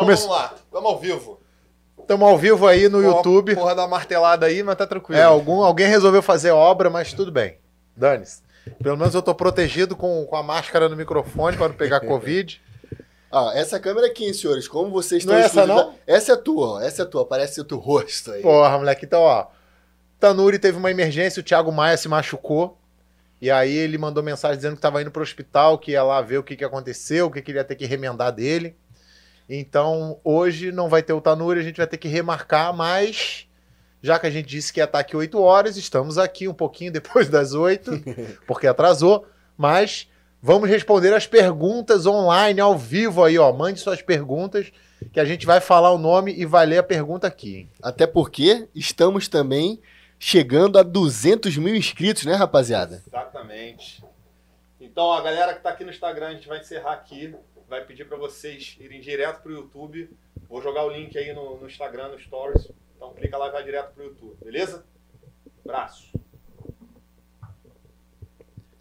Então Come- vamos lá, vamos ao vivo. Estamos ao vivo aí no YouTube. Porra da martelada aí, mas tá tranquilo. É, algum, alguém resolveu fazer obra, mas tudo bem. Dane-se. Pelo menos eu tô protegido com, com a máscara no microfone para não pegar Covid. Ah, essa câmera aqui, hein, senhores? Como vocês Não estão é essa, não? Essa é tua. Essa é tua. Aparece o teu rosto aí. Porra, moleque. Então, ó. Tanuri teve uma emergência, o Thiago Maia se machucou. E aí ele mandou mensagem dizendo que tava indo pro hospital, que ia lá ver o que, que aconteceu, o que, que ele ia ter que remendar dele. Então, hoje não vai ter o Tanuri, a gente vai ter que remarcar, mas já que a gente disse que ia estar aqui 8 horas, estamos aqui um pouquinho depois das 8, porque atrasou, mas vamos responder as perguntas online, ao vivo aí, ó. Mande suas perguntas, que a gente vai falar o nome e vai ler a pergunta aqui, hein? Até porque estamos também chegando a 200 mil inscritos, né, rapaziada? Exatamente. Então, a galera que tá aqui no Instagram, a gente vai encerrar aqui. Vai pedir pra vocês irem direto pro YouTube. Vou jogar o link aí no, no Instagram, no Stories. Então, clica lá e vai direto pro YouTube, beleza? Abraço.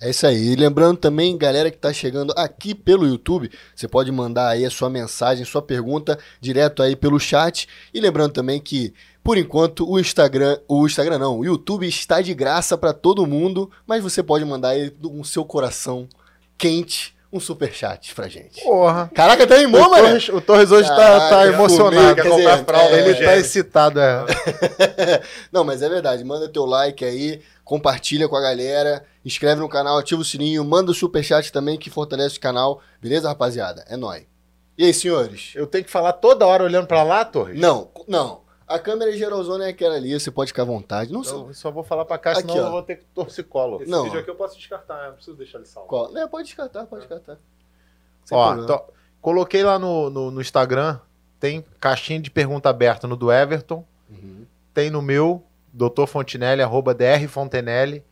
É isso aí. E lembrando também, galera que tá chegando aqui pelo YouTube, você pode mandar aí a sua mensagem, sua pergunta direto aí pelo chat. E lembrando também que, por enquanto, o Instagram, o Instagram não, o YouTube está de graça para todo mundo, mas você pode mandar aí com seu coração quente um superchat pra gente. Porra. Caraca, tá O animou, mano. Torres, o Torres hoje tá, Caraca, tá emocionado. fumei, Quer dizer, fralda, é, ele tá excitado, é. Não, mas é verdade. Manda teu like aí, compartilha com a galera, inscreve no canal, ativa o sininho, manda o superchat também que fortalece o canal. Beleza, rapaziada? É nóis. E aí, senhores? Eu tenho que falar toda hora olhando pra lá, Torres? Não, não. A câmera geralzona é aquela ali, você pode ficar à vontade. Não sei. Eu só vou falar pra cá, Aqui, senão ó. eu vou ter que torcicolo. Esse Não. vídeo aqui eu posso descartar, eu não preciso deixar ele salvo. Qual? É, pode descartar, pode descartar. Sem Ó, problema. então, coloquei lá no, no, no Instagram, tem caixinha de pergunta aberta no do Everton, Uhum. tem no meu, Dr. Fontinelli, arroba drfontenelle,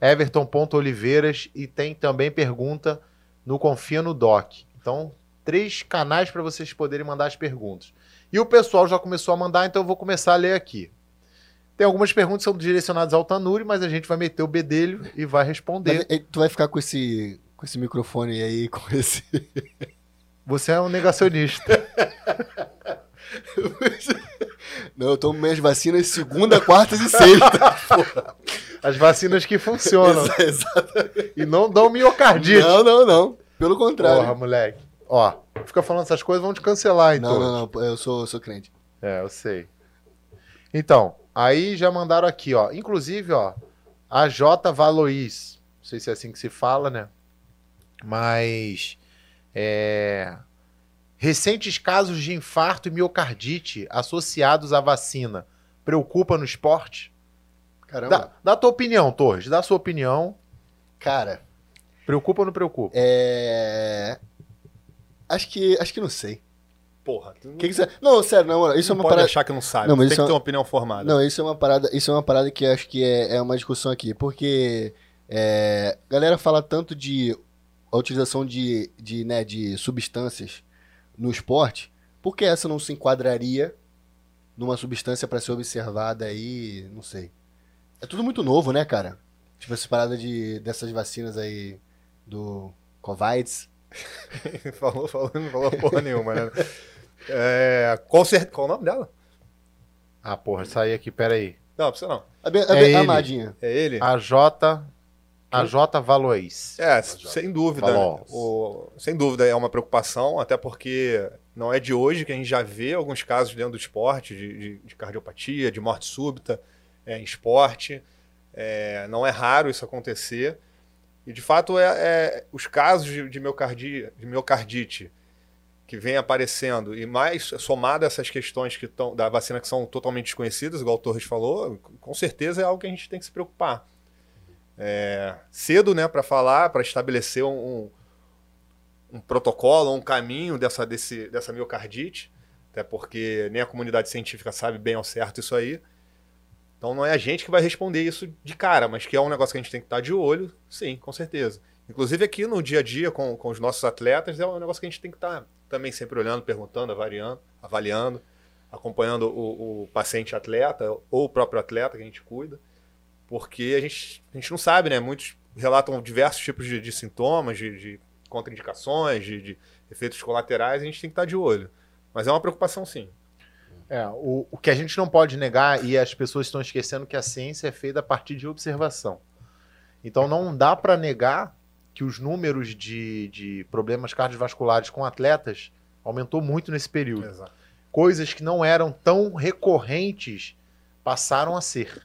everton.oliveiras e tem também pergunta no Confia no Doc. Então, três canais para vocês poderem mandar as perguntas. E o pessoal já começou a mandar, então eu vou começar a ler aqui. Tem algumas perguntas que são direcionadas ao Tanuri, mas a gente vai meter o bedelho e vai responder. Mas, eh, tu vai ficar com esse, com esse microfone aí, com esse. Você é um negacionista. Não, eu tomo minhas vacinas segunda, quarta e sexta. As vacinas que funcionam Exato. e não dão miocardite. Não, não, não. Pelo contrário. Porra, moleque. Ó, fica falando essas coisas, vão te cancelar, então. não, não, não. Eu sou, eu sou crente. É, eu sei. Então, aí já mandaram aqui, ó. Inclusive, ó, a J. Valois. Não sei se é assim que se fala, né? Mas. É. Recentes casos de infarto e miocardite associados à vacina preocupa no esporte? Caramba. Dá, dá a tua opinião, Torres. Dá a sua opinião. Cara, Preocupa ou não preocupa? é. Acho que. Acho que não sei. Porra, tu que, que você. Não, sério, não, mano, isso é não uma pode parada. achar que não sabe. Não, mas tem que é- ter uma opinião formada. Não, isso é uma parada, isso é uma parada que acho que é, é uma discussão aqui, porque é, a galera fala tanto de a utilização de, de, né, de substâncias no esporte, por que essa não se enquadraria numa substância para ser observada aí, não sei. É tudo muito novo, né, cara? Tipo essa parada de dessas vacinas aí do Covid. falou, falou, não falou porra nenhuma, né? É, qual, cer- qual o nome dela? Ah, porra, saí aqui, peraí. Não, precisa não. A, be- a, É be- ele. amadinha. É ele? A J. A J. Valois. É, sem dúvida. O, sem dúvida é uma preocupação, até porque não é de hoje que a gente já vê alguns casos dentro do esporte de, de- de cardiopatia, de morte súbita é, em esporte. É, não é raro isso acontecer. E de fato, é, é- os casos de, de, miocardia, de miocardite que vem aparecendo, e mais somado a essas questões que tão, da vacina que são totalmente desconhecidas, igual o Torres falou, com certeza é algo que a gente tem que se preocupar é, cedo, né, para falar, para estabelecer um, um, protocolo, um caminho dessa, desse, dessa miocardite, até porque nem a comunidade científica sabe bem ao certo isso aí. Então não é a gente que vai responder isso de cara, mas que é um negócio que a gente tem que estar de olho, sim, com certeza. Inclusive aqui no dia a dia com, com os nossos atletas, é um negócio que a gente tem que estar também sempre olhando, perguntando, avaliando, avaliando acompanhando o, o paciente atleta ou o próprio atleta que a gente cuida porque a gente, a gente não sabe, né? Muitos relatam diversos tipos de, de sintomas, de, de contraindicações, de, de efeitos colaterais, a gente tem que estar de olho. Mas é uma preocupação, sim. É, o, o que a gente não pode negar, e as pessoas estão esquecendo que a ciência é feita a partir de observação. Então não dá para negar que os números de, de problemas cardiovasculares com atletas aumentou muito nesse período. Exato. Coisas que não eram tão recorrentes passaram a ser,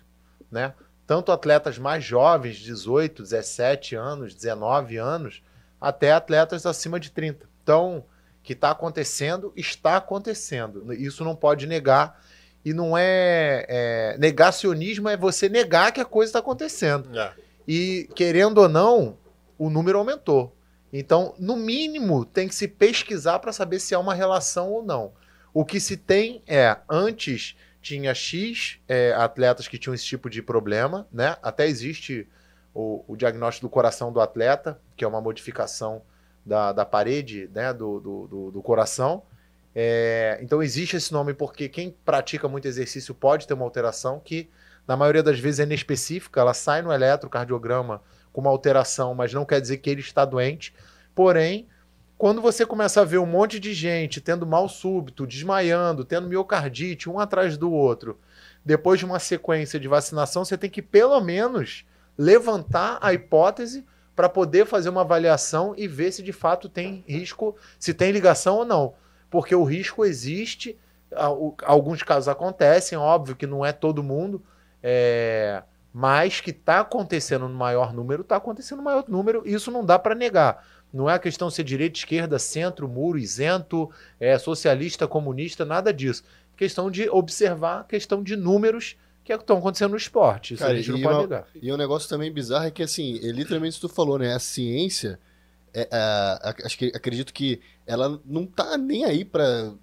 né? Tanto atletas mais jovens, 18, 17 anos, 19 anos, até atletas acima de 30. Então, que está acontecendo, está acontecendo. Isso não pode negar. E não é, é Negacionismo é você negar que a coisa está acontecendo. É. E, querendo ou não, o número aumentou. Então, no mínimo, tem que se pesquisar para saber se há uma relação ou não. O que se tem é, antes tinha X é, atletas que tinham esse tipo de problema, né? Até existe o, o diagnóstico do coração do atleta, que é uma modificação da, da parede né, do, do, do, do coração. É, então existe esse nome porque quem pratica muito exercício pode ter uma alteração que, na maioria das vezes, é inespecífica. Ela sai no eletrocardiograma com uma alteração, mas não quer dizer que ele está doente. Porém, quando você começa a ver um monte de gente tendo mal súbito, desmaiando, tendo miocardite, um atrás do outro, depois de uma sequência de vacinação, você tem que pelo menos levantar a hipótese para poder fazer uma avaliação e ver se de fato tem risco, se tem ligação ou não. Porque o risco existe, alguns casos acontecem, óbvio que não é todo mundo, é, mas que está acontecendo no maior número, está acontecendo no maior número, isso não dá para negar. Não é a questão ser direita, esquerda, centro, muro, isento, é, socialista, comunista, nada disso. Questão de observar, questão de números que é estão acontecendo no esporte. Isso Cara, a gente não e pode uma- negar. E um negócio também bizarro é que, assim, é literalmente tu falou, né? A ciência, é, a- a- acho que, acredito que ela não tá nem aí para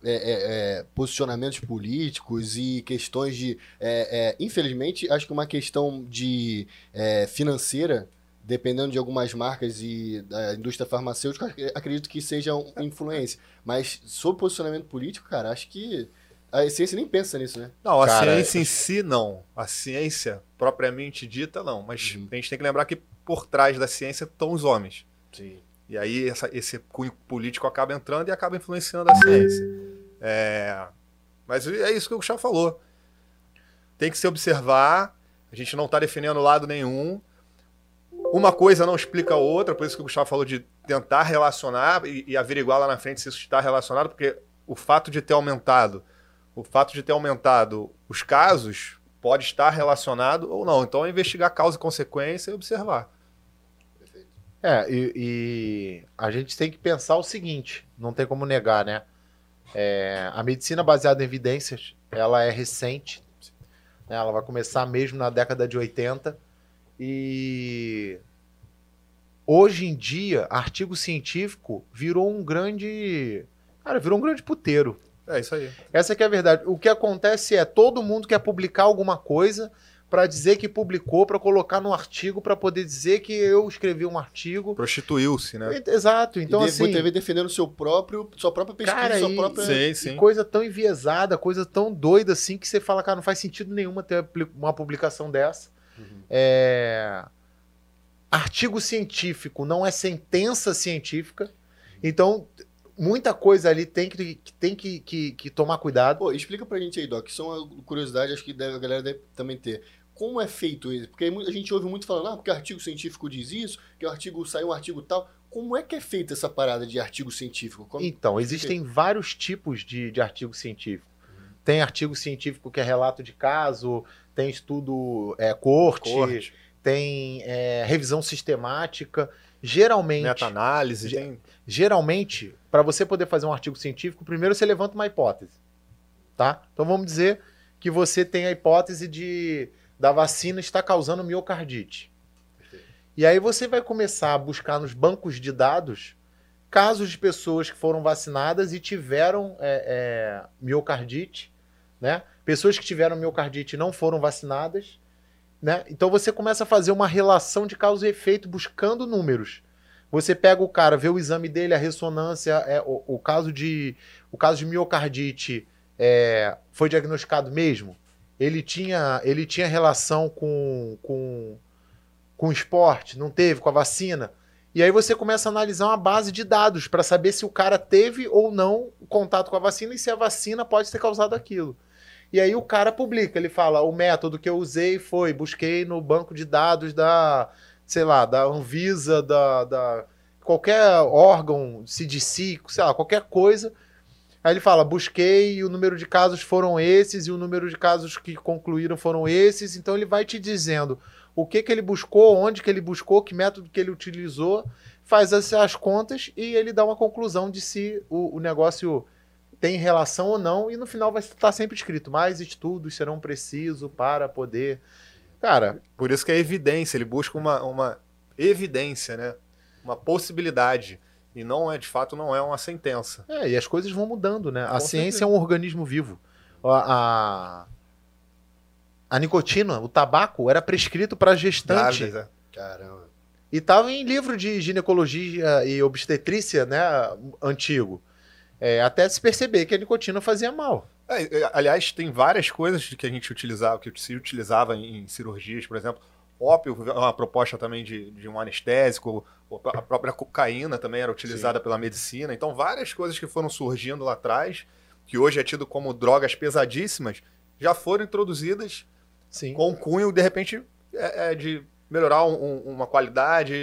posicionamentos políticos e questões de. é, é, infelizmente, acho que uma questão de é, financeira, dependendo de algumas marcas e da indústria farmacêutica, ac- acredito que seja influência. Mas sobre posicionamento político, cara, acho que a ciência nem pensa nisso, né? Não, a Cara, ciência em si, não. A ciência propriamente dita, não. Mas Uhum. a gente tem que lembrar que por trás da ciência estão os homens. Sim. E aí essa- esse cunho político acaba entrando e acaba influenciando a ciência. É, mas é isso que o Gustavo falou. Tem que se observar. A gente não está defendendo lado nenhum. Uma coisa não explica a outra, por isso que o Gustavo falou de tentar relacionar e, e averiguar lá na frente se isso está relacionado, porque o fato de ter aumentado, o fato de ter aumentado os casos pode estar relacionado ou não. Então é investigar causa e consequência e observar. É, e, e a gente tem que pensar o seguinte, não tem como negar, né? É, a medicina baseada em evidências, ela é recente, né? ela vai começar mesmo na década de 80 e hoje em dia, artigo científico virou um grande, cara, virou um grande puteiro. É isso aí. Essa que é a verdade. O que acontece é todo mundo quer publicar alguma coisa para dizer que publicou, para colocar no artigo, para poder dizer que eu escrevi um artigo. Prostituiu-se, né? Exato. Então, e assim, vezes defendendo seu próprio, sua própria pesquisa, Cara, sua e- própria. Sim, sim. coisa tão enviesada, coisa tão doida assim, que você fala, cara, não faz sentido nenhuma ter uma publicação dessa. Uhum. É, Artigo científico não é sentença científica. Então, muita coisa ali tem que, que tem que, que, que tomar cuidado. Pô, explica pra gente aí, Doc. Isso é uma curiosidade, acho que deve- a galera deve também ter. Como é feito isso? Porque a gente ouve muito falando, ah, porque artigo científico diz isso, que o artigo saiu um artigo tal. Como é que é feita essa parada de artigo científico? Como- Então, existem vários tipos de, de artigo científico. Tem artigo científico que é relato de caso, tem estudo é, corte, Corte, tem é, revisão sistemática. Geralmente, meta-análise, Ge- tem geralmente, para você poder fazer um artigo científico, primeiro você levanta uma hipótese, tá? Então vamos dizer que você tem a hipótese de da vacina estar causando miocardite. E aí você vai começar a buscar nos bancos de dados casos de pessoas que foram vacinadas e tiveram é, é, miocardite, né? Pessoas que tiveram miocardite e não foram vacinadas, né? Então você começa a fazer uma relação de causa e efeito buscando números. Você pega o cara, vê o exame dele, a ressonância, é, o, o caso de o caso de miocardite é, foi diagnosticado mesmo. Ele tinha ele tinha relação com com com esporte, não teve com a vacina. E aí você começa a analisar uma base de dados para saber se o cara teve ou não contato com a vacina e se a vacina pode ter causado aquilo. E aí o cara publica, ele fala: o método que eu usei foi, busquei no banco de dados da, sei lá, da Anvisa, da, da qualquer órgão, CDC, sei lá, qualquer coisa. Aí ele fala: busquei e o número de casos foram esses, e o número de casos que concluíram foram esses. Então ele vai te dizendo o que, que ele buscou, onde que ele buscou, que método que ele utilizou, faz as, as contas e ele dá uma conclusão de se o, o negócio tem relação ou não, e no final vai estar sempre escrito: mais estudos serão precisos para poder. Cara. Por isso que é evidência, ele busca uma, uma evidência, né? Uma possibilidade. E não é, de fato, não é uma sentença. É, e as coisas vão mudando, né? Com a ciência certeza. é um organismo vivo. A, a, nicotina, o tabaco, era prescrito para gestante. Grávidas, é. Caramba. E estava em livro de ginecologia e obstetrícia, né? Antigo. É, até se perceber que a nicotina fazia mal. É, é aliás, tem várias coisas que a gente utilizava, que se utilizava em cirurgias, por exemplo. Ópio é uma proposta também de, de um anestésico, a própria cocaína também era utilizada Sim. pela medicina. Então, várias coisas que foram surgindo lá atrás, que hoje é tido como drogas pesadíssimas, já foram introduzidas Sim. com um cunho, de repente, é, é de melhorar um, uma qualidade,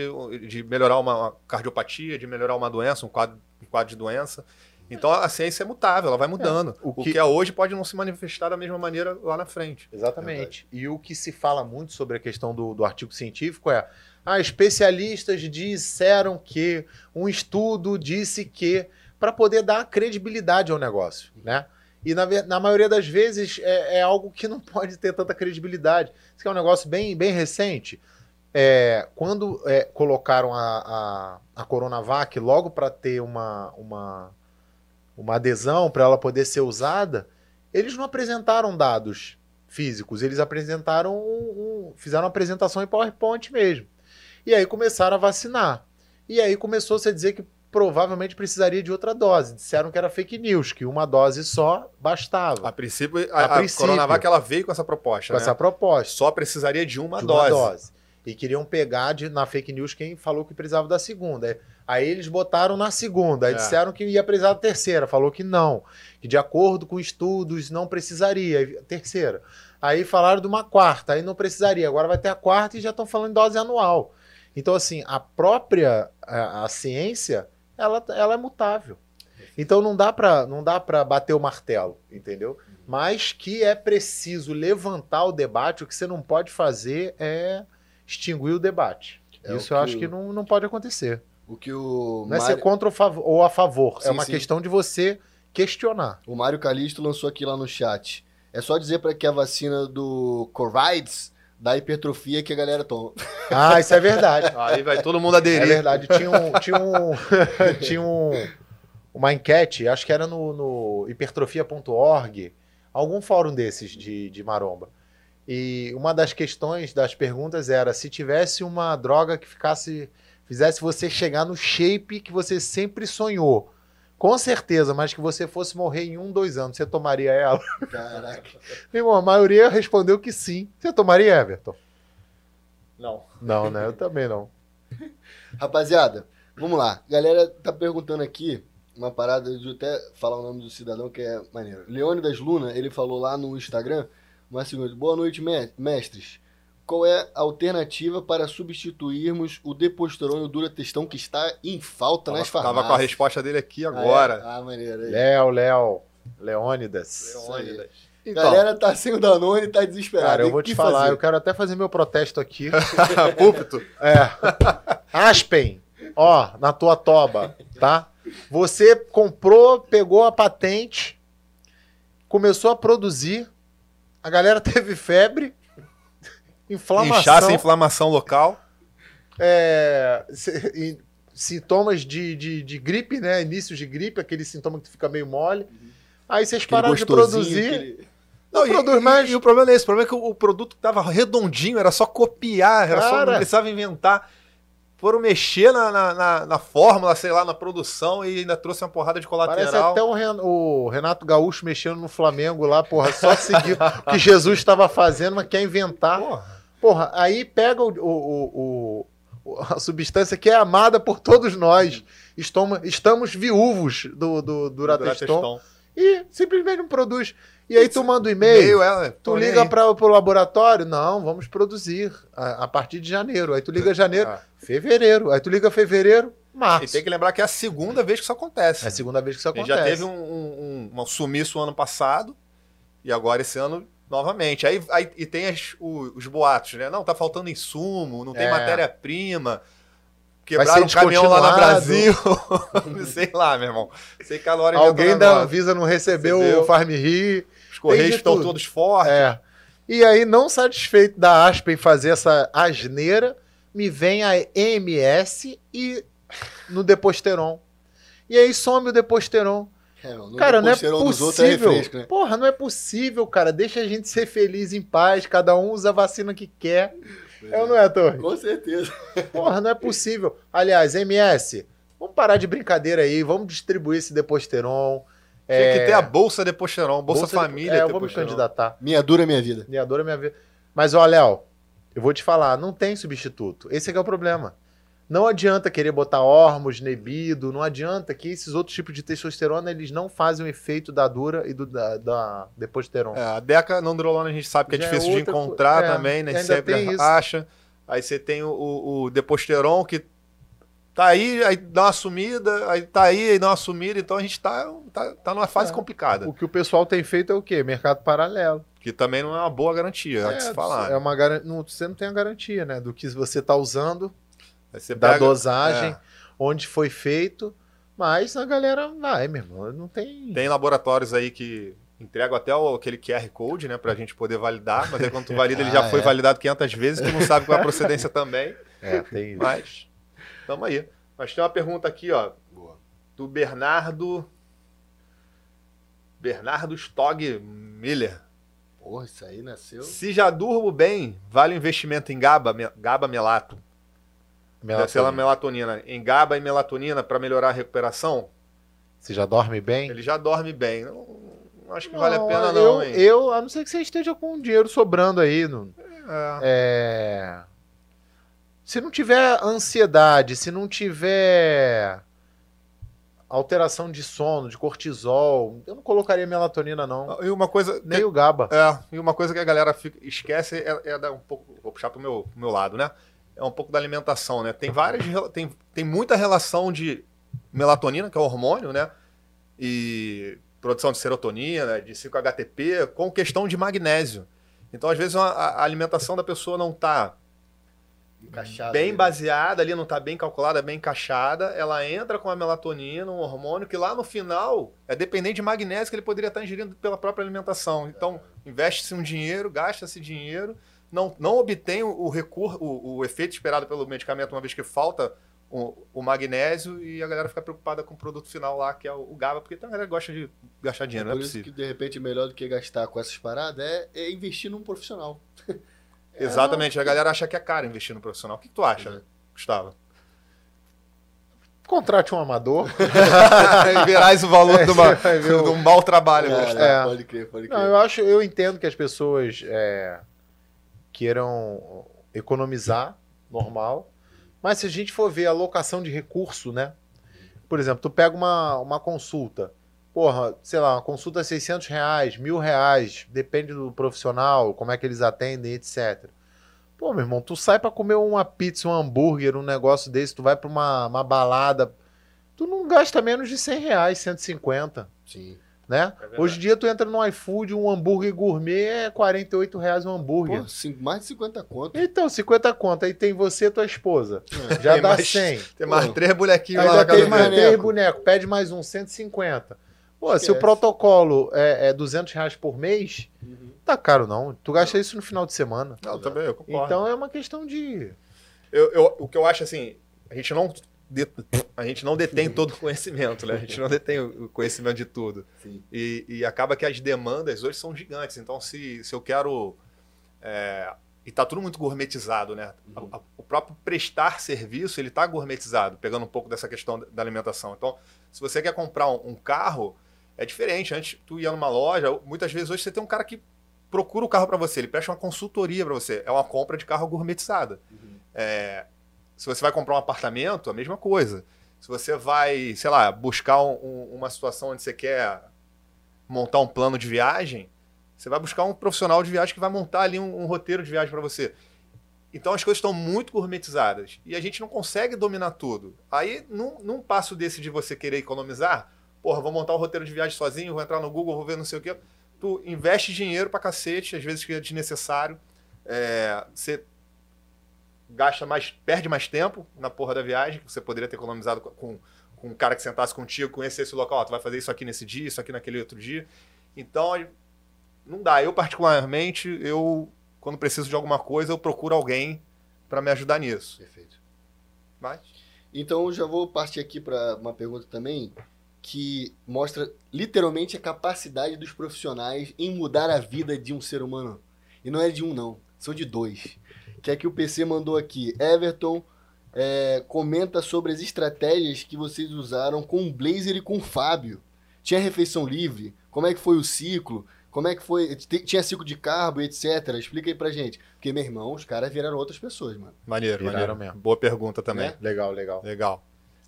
de melhorar uma cardiopatia, de melhorar uma doença, um quadro, um quadro de doença. Então a ciência é mutável, ela vai é, mudando. É, o, que... o, que... é hoje pode não se manifestar da mesma maneira lá na frente. Exatamente. É e o que se fala muito sobre a questão do, do artigo científico é: ah, especialistas disseram que, um estudo disse que, para poder dar credibilidade ao negócio, né? E na, na maioria das vezes é, é, algo que não pode ter tanta credibilidade. Isso é um negócio bem, bem recente. É, quando é, colocaram a, a, a Coronavac logo para ter uma, uma uma adesão para ela poder ser usada, eles não apresentaram dados físicos, eles apresentaram um, um, fizeram uma apresentação em PowerPoint mesmo. E aí começaram a vacinar. E aí começou -se a dizer que provavelmente precisaria de outra dose. Disseram que era fake news, que uma dose só bastava. A princípio, a, a, princípio, a Coronavac ela veio com essa proposta. Com né? essa proposta. Só precisaria de uma, de uma dose. dose. E queriam pegar de, na fake news quem falou que precisava da segunda. Aí eles botaram na segunda, aí é. disseram que ia precisar da terceira, falou que não, que de acordo com estudos não precisaria, terceira. Aí falaram de uma quarta, aí não precisaria, agora vai ter a quarta e já estão falando em dose anual. Então, assim, a própria a, a ciência, ela, ela é mutável. Então não dá para não dá para bater o martelo, entendeu? Mas que é preciso levantar o debate, o que você não pode fazer é extinguir o debate. É Isso eu acho que não, não pode acontecer. O que o não é ser contra ou, a favor, é sim, é uma sim. questão de você questionar. O Mário Calisto lançou aqui lá no chat. É só dizer para que a vacina do Covides da hipertrofia que a galera toma. Ah, isso é verdade. Aí vai todo mundo aderir. É verdade. Tinha um, tinha um, tinha um uma enquete, acho que era no, no hipertrofia.org, algum fórum desses de, de maromba. E uma das questões, das perguntas era se tivesse uma droga que ficasse, fizesse você chegar no shape que você sempre sonhou. Com certeza, mas que você fosse morrer em um, dois anos, você tomaria ela? Caraca. Meu irmão, a maioria respondeu que sim. Você tomaria, Everton? Não. Não, né? Eu também não. Rapaziada, vamos lá. Galera tá perguntando aqui uma parada de até falar o nome do cidadão que é maneiro. Leônidas Luna, ele falou lá no Instagram uma segunda. Boa noite, mestres. Qual é a alternativa para substituirmos o deposterone dura testão que está em falta tava, nas farmácias? Tava com a resposta dele aqui agora. Ah, é? ah maneiro. Léo, Léo. Leônidas. Leônidas. Então, Galera tá sem o Danone e tá desesperado. Cara, eu vou te falar, fazer? eu quero até fazer meu protesto aqui. Púlpito? É. Aspen, ó, na tua toba, tá? Você comprou, pegou a patente, começou a produzir, a galera teve febre, inflamação. Inchaço, inflamação local. É, sintomas de, de, de, gripe, né? Inícios de gripe, aquele sintoma que fica meio mole. Aí vocês aquele pararam de produzir. Aquele... Não, não e, produz mais. E, e, o problema é esse: o problema é que o, o produto tava redondinho, era só copiar, era Cara. só, não precisava inventar foram mexer na, na, na, na, fórmula, sei lá, na produção e ainda trouxe uma porrada de colateral. Parece até o, Ren, o Renato Gaúcho mexendo no Flamengo lá, porra, só seguir o que Jesus estava fazendo, mas quer inventar. Porra. Porra, aí pega o, o, o, a substância que é amada por todos nós. Estamos, estamos viúvos do, do, do Durateston e simplesmente não produz. E aí tu manda um e-mail, ela, tu liga para o laboratório, não, vamos produzir a, a, partir de janeiro. Aí tu liga janeiro, ah. fevereiro. Aí tu liga fevereiro, março. E tem que lembrar que é a segunda vez que isso acontece. É a segunda vez que isso acontece. já teve um, um, um sumiço ano passado e agora esse ano novamente. Aí, aí e tem as, os, os, boatos, né? Não, tá faltando insumo, não tem é. matéria-prima. Quebraram um caminhão lá no Brasil. Sei lá, meu irmão. Sei que a hora Alguém da Anvisa não recebeu, recebeu. o Farm Rio. Os Correios estão tudo. todos fortes. É. E aí, não satisfeito da Aspen fazer essa asneira, me vem a MS e no Deposteron. E aí some o Deposteron. É, cara, não é, é possível. É refresco, né? Porra, não é possível, cara. Deixa a gente ser feliz em paz. Cada um usa a vacina que quer. É ou não é, Torre? Com certeza. Porra, não é possível. Aliás, MS, vamos parar de brincadeira aí. Vamos distribuir esse Deposteron. Tinha é... que ter a Bolsa Deposteron, Bolsa, Bolsa Família. De... É, eu vou me candidatar. Minha dura, minha vida. Minha dura, minha vida. Mas, ó, Léo, eu vou te falar, não tem substituto. Esse é, é o problema. Não adianta querer botar hormos, nebido, não adianta que esses outros tipos de testosterona eles não fazem o efeito da dura e do, da, da deposteron. É, a deca nandrolona a gente sabe que é Já é difícil é de encontrar é, também, né? Sempre acha. Aí você tem o, o, o deposteron que tá aí, aí dá uma sumida, aí tá aí, aí dá uma sumida, então a gente tá, tá, tá numa fase é. complicada. O que o pessoal tem feito é o quê? Mercado paralelo. Que também não é uma boa garantia, é, é falar. É uma gar... não, você não tem a garantia, né? Do que você está usando da dosagem, é. onde foi feito, mas a galera vai, meu irmão, não tem... Tem laboratórios aí que entregam até o, aquele QR Code, né, pra gente poder validar, mas aí quando tu valida, ele ah, já foi é. validado 500 vezes, tu não sabe qual é a procedência também. É, tem isso. Mas, tamo aí. Mas tem uma pergunta aqui, ó, Boa. do Bernardo... Bernardo Stog Miller. Porra, isso aí nasceu... Se já durmo bem, vale o investimento em GABA, GABA melato? Melatonina. melatonina em GABA e melatonina para melhorar a recuperação. Você já dorme bem? Ele já dorme bem. Não, não acho que não, vale a pena, não. Eu, hein? eu, a não ser que você esteja com dinheiro sobrando aí. No, é. É... Se não tiver ansiedade, se não tiver alteração de sono, de cortisol, eu não colocaria melatonina, não. E uma coisa. Nem que, o GABA. É, e uma coisa que a galera fica, esquece é, é dar um pouco. Vou puxar pro meu, pro meu lado, né? É um pouco da alimentação, né? Tem várias, tem, tem muita relação de melatonina, que é o hormônio, né? E produção de serotonina, de 5-HTP, com questão de magnésio. Então, às vezes, a, a alimentação da pessoa não está bem baseada ali, não está bem calculada, bem encaixada. Ela entra com a melatonina, um hormônio que lá no final é dependente de magnésio que ele poderia estar ingerindo pela própria alimentação. Então, investe-se um dinheiro, gasta-se dinheiro não, não obtém o, recurso, o, o, efeito esperado pelo medicamento, uma vez que falta o, o, magnésio e a galera fica preocupada com o produto final lá, que é o, o GABA, porque a galera gosta de gastar dinheiro, é não é possível. que, de repente, melhor do que gastar com essas paradas é, é investir num profissional. é Exatamente, a galera acha que é caro investir no profissional. O que, que tu acha, é. Gustavo? Contrate um amador. e verás o valor é, de, uma, de um mau trabalho. É, pode crer, pode crer. Não, eu, acho, eu entendo que as pessoas é, queiram economizar, normal. Mas se a gente for ver a alocação de recurso, né? Por exemplo, tu pega uma, uma consulta, porra, sei lá, uma consulta é 600 reais, mil reais, depende do profissional, como é que eles atendem, etc. Pô, meu irmão, tu sai para comer uma pizza, um hambúrguer, um negócio desse, tu vai para uma, uma balada, tu não gasta menos de 100 reais, 150. Sim. Né? É Hoje em dia tu entra no iFood, um hambúrguer gourmet é 48 reais um hambúrguer. Pô, mais de 50 conto. Então, 50 conto. Aí tem você e tua esposa. É. Já tem dá mais, 100. Tem mais Pô. três bonequinhos lá. Ainda tem mais três bonecos. Pede mais um, 150. Pô, Esquece. se o protocolo é, é 200 reais por mês, uhum. tá caro não. Tu gasta não. isso no final de semana. Não, também, eu concordo. Então é uma questão de... Eu, eu, o que eu acho assim, a gente não a gente não detém todo o conhecimento, né? A gente não detém o conhecimento de tudo. E, e, acaba que as demandas hoje são gigantes. Então, se, se eu quero. É, e está tudo muito gourmetizado, né? Uhum. O próprio prestar serviço, ele está gourmetizado, pegando um pouco dessa questão da alimentação. Então, se você quer comprar um, um carro, é diferente. Antes, tu ia numa loja, muitas vezes hoje você tem um cara que procura o carro para você, ele presta uma consultoria para você. É uma compra de carro gourmetizada. Uhum. É, Se você vai comprar um apartamento, a mesma coisa. Se você vai, sei lá, buscar um- um- uma situação onde você quer montar um plano de viagem, você vai buscar um profissional de viagem que vai montar ali um, um roteiro de viagem para você. Então as coisas estão muito gourmetizadas e a gente não consegue dominar tudo. Aí, num, num passo desse de você querer economizar, porra, vou montar um roteiro de viagem sozinho, vou entrar no Google, vou ver não sei o quê. Tu investe dinheiro pra cacete, às vezes que é desnecessário. É, você gasta mais, perde mais tempo na porra da viagem, que você poderia ter economizado com, com um cara que sentasse contigo, conhecesse esse local, ó, tu vai fazer isso aqui nesse dia, isso aqui naquele outro dia. Então, não dá. Eu, particularmente, eu, quando preciso de alguma coisa, eu procuro alguém pra me ajudar nisso. Perfeito. Mas, Então eu já vou partir aqui para uma pergunta também que mostra literalmente a capacidade dos profissionais em mudar a vida de um ser humano. E não é de um, não. São de dois. Que é que o PC mandou aqui. Everton é, comenta sobre as estratégias que vocês usaram com o Blazer e com o Fábio. Tinha refeição livre? Como é que foi o ciclo? Como é que foi? Tinha ciclo de carbo, etc. Explica aí pra gente. Porque, meu irmão, os caras viraram outras pessoas, mano. maneiro, Viraram maneiro. mesmo. Boa pergunta também. Né? Legal, legal. Legal.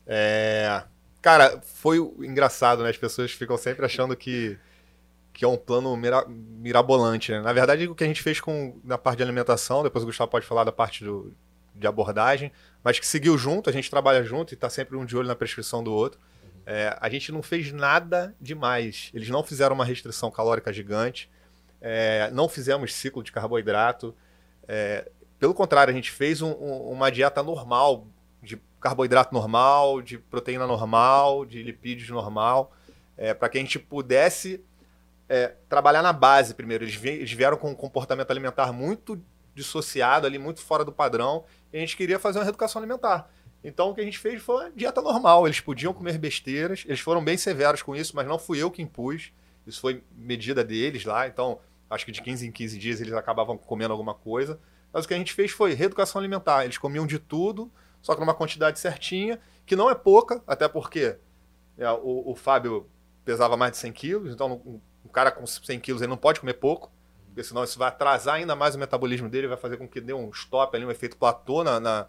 É, Cara, foi o- engraçado, né? As pessoas ficam sempre achando que, que é um plano mira- mirabolante, né? Na verdade, o que a gente fez com, na parte de alimentação, depois o Gustavo pode falar da parte do, de abordagem, mas que seguiu junto, a gente trabalha junto e tá sempre um de olho na prescrição do outro. É, a gente não fez nada demais. Eles não fizeram uma restrição calórica gigante, é, não fizemos ciclo de carboidrato. É, pelo contrário, a gente fez um- um- uma dieta normal, de carboidrato normal, de proteína normal, de lipídios normal, para que a gente pudesse é, trabalhar na base primeiro. Eles, vi- eles vieram com um comportamento alimentar muito dissociado ali, muito fora do padrão, e a gente queria fazer uma reeducação alimentar. Então o que a gente fez foi uma dieta normal. Eles podiam comer besteiras, eles foram bem severos com isso, mas não fui eu que impus. Isso foi medida deles lá, então acho que de 15 em 15 dias eles acabavam comendo alguma coisa. Mas o que a gente fez foi reeducação alimentar. Eles comiam de tudo, só que numa quantidade certinha, que não é pouca, até porque é, o, o Fábio pesava mais de 100 quilos, então um, um cara com 100 quilos ele não pode comer pouco, porque senão isso vai atrasar ainda mais o metabolismo dele, vai fazer com que dê um stop ali, um efeito platô na, na,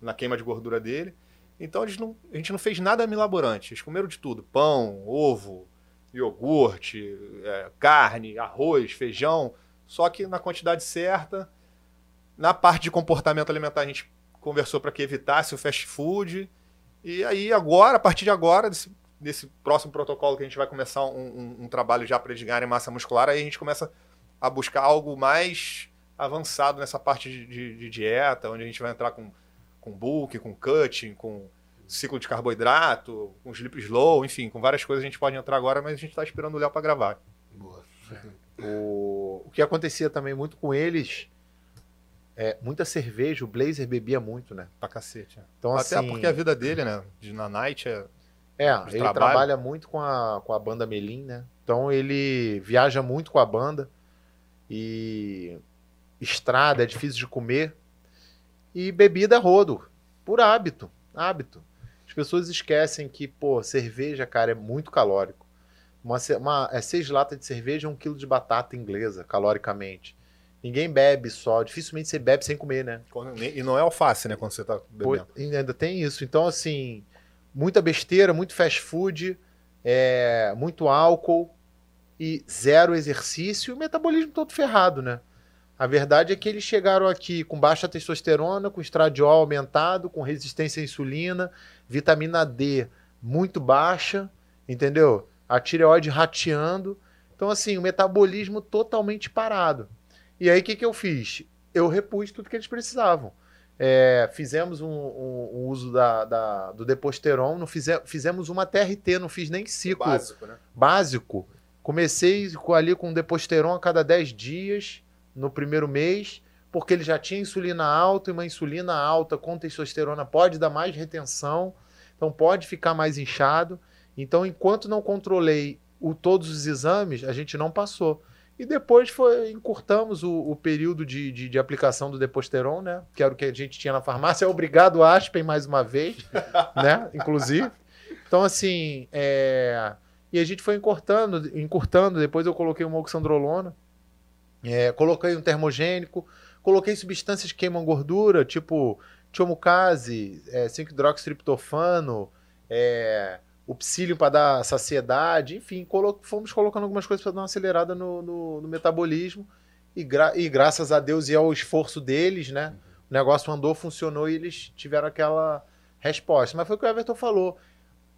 na queima de gordura dele. Então não, a gente não fez nada milaborante. Eles comeram de tudo: pão, ovo, iogurte, é, carne, arroz, feijão, só que na quantidade certa. Na parte de comportamento alimentar, a gente conversou para que evitasse o fast food. E aí, agora, a partir de agora, desse próximo protocolo que a gente vai começar um, um- um trabalho já para eles ganharem massa muscular, aí a gente começa a buscar algo mais avançado nessa parte de, de- de dieta, onde a gente vai entrar com, com bulk, com cutting, com ciclo de carboidrato, com sleep slow, enfim, com várias coisas a gente pode entrar agora, mas a gente está esperando o Léo para gravar. Boa. O, o que acontecia também muito com eles é muita cerveja, o Blazer bebia muito, né? Pra cacete. é. Então, Até assim, porque a vida dele, né, de na night é É, ele trabalho. trabalha muito com a, com a banda Melim, né? Então ele viaja muito com a banda e estrada é difícil de comer e bebida a rodo, por hábito, hábito. As pessoas esquecem que, pô, cerveja, cara, é muito calórico. Uma, uma, é seis latas de cerveja, um quilo de batata inglesa, caloricamente. Ninguém bebe só, dificilmente você bebe sem comer, né? E não é alface, né, quando você tá Pô, bebendo. e ainda tem isso. Então, assim, muita besteira, muito fast food, é, muito álcool e zero exercício o metabolismo todo ferrado, né? A verdade é que eles chegaram aqui com baixa testosterona, com estradiol aumentado, com resistência à insulina, vitamina D muito baixa, entendeu? A tireoide rateando. Então, assim, o metabolismo totalmente parado. E aí, o que, que eu fiz? Eu repus tudo que eles precisavam. É, fizemos um, um- um uso da, da- do Deposteron, não fize, fizemos uma TRT, não fiz nem ciclo Básico, né? básico. Comecei com- ali com Deposteron a cada 10 dias no primeiro mês, porque ele já tinha insulina alta e uma insulina alta com testosterona pode dar mais retenção, então pode ficar mais inchado. Então, enquanto não controlei o, todos os exames, a gente não passou. E depois foi, encurtamos o, o período de, de, de aplicação do Deposteron, né? Que era o que a gente tinha na farmácia. Obrigado, Aspen, mais uma vez, né? Inclusive. Então, assim, é... e a gente foi encurtando, encurtando. Depois eu coloquei uma oxandrolona, é, coloquei um termogênico, Coloquei substâncias que queimam gordura, tipo chomocase, é, 5-hidroxitriptofano, é, o psílio para dar saciedade, enfim, colo fomos colocando algumas coisas para dar uma acelerada no, no, no metabolismo e, gra e, graças a Deus e ao esforço deles, né, o negócio andou, funcionou e eles tiveram aquela resposta. Mas foi o que o Everton falou.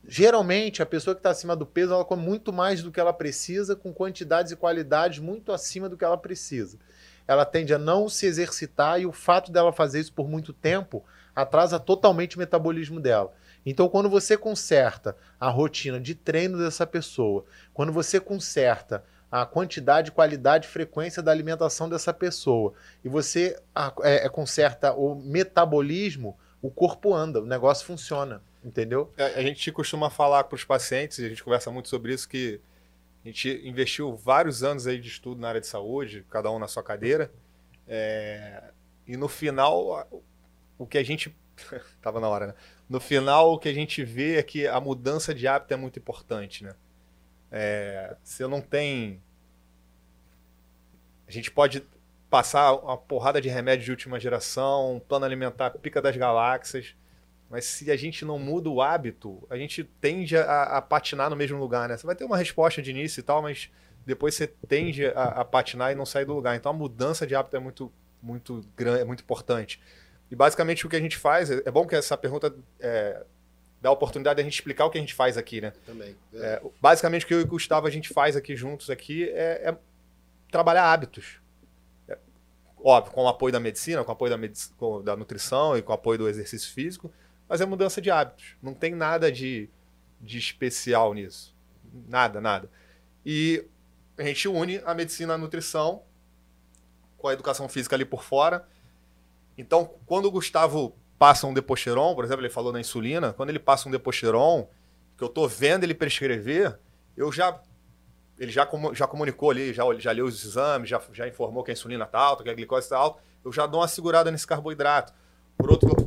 Geralmente, a pessoa que está acima do peso, ela come muito mais do que ela precisa, com quantidades e qualidades muito acima do que ela precisa. Ela tende a não se exercitar e o fato dela fazer isso por muito tempo atrasa totalmente o metabolismo dela. Então, quando você conserta a rotina de treino dessa pessoa, quando você conserta a quantidade, qualidade, frequência da alimentação dessa pessoa e você é, é, conserta o metabolismo, o corpo anda, o negócio funciona. Entendeu? A, a gente costuma falar para os pacientes, a gente conversa muito sobre isso, que a gente investiu vários anos aí de estudo na área de saúde, cada um na sua cadeira. É, e no final, o que a gente. Tava na hora, né? No final, o que a gente vê é que a mudança de hábito é muito importante, né? É, você não tem. A gente pode passar uma porrada de remédio de última geração, plano alimentar pica das galáxias. Mas se a gente não muda o hábito, a gente tende a, a, patinar no mesmo lugar, né? Você vai ter uma resposta de início e tal, mas depois você tende a, a patinar e não sair do lugar. Então a mudança de hábito é muito, muito grande, é muito importante. E basicamente o que a gente faz, é, é bom que essa pergunta é, dá a oportunidade de a gente explicar o que a gente faz aqui, né? Também. É, basicamente o que eu e o Gustavo a gente faz aqui juntos aqui é, é trabalhar hábitos. É, óbvio, com o apoio da medicina, com o apoio da, medic... da nutrição e com o apoio do exercício físico mas é mudança de hábitos. Não tem nada de, de especial nisso. Nada, nada. E a gente une a medicina e a nutrição com a educação física ali por fora. Então, quando o Gustavo passa um depocheron, por exemplo, ele falou na insulina, quando ele passa um depocheron, que eu estou vendo ele prescrever, eu já ele já, já comunicou ali, já, já leu os exames, já, já informou que a insulina está alta, que a glicose está alta, eu já dou uma segurada nesse carboidrato. Por outro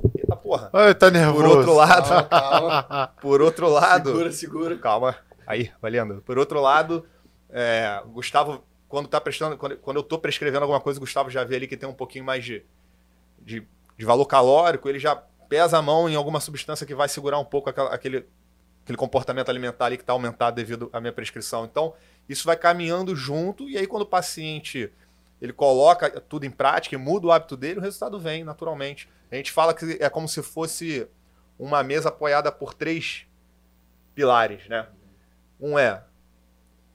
porra. Ai, tá nervoso. Por outro lado. Calma, calma. por outro lado. Segura, segura. Calma. Aí, valendo. Por outro lado, é, Gustavo, quando tá prestando. Quando, quando eu tô prescrevendo alguma coisa, o Gustavo já vê ali que tem um pouquinho mais de, de, de valor calórico, ele já pesa a mão em alguma substância que vai segurar um pouco aquela, aquele, aquele comportamento alimentar ali que está aumentado devido à minha prescrição. Então, isso vai caminhando junto, e aí quando o paciente ele coloca tudo em prática e muda o hábito dele, o resultado vem naturalmente. A gente fala que é como se fosse uma mesa apoiada por três pilares, né? Um é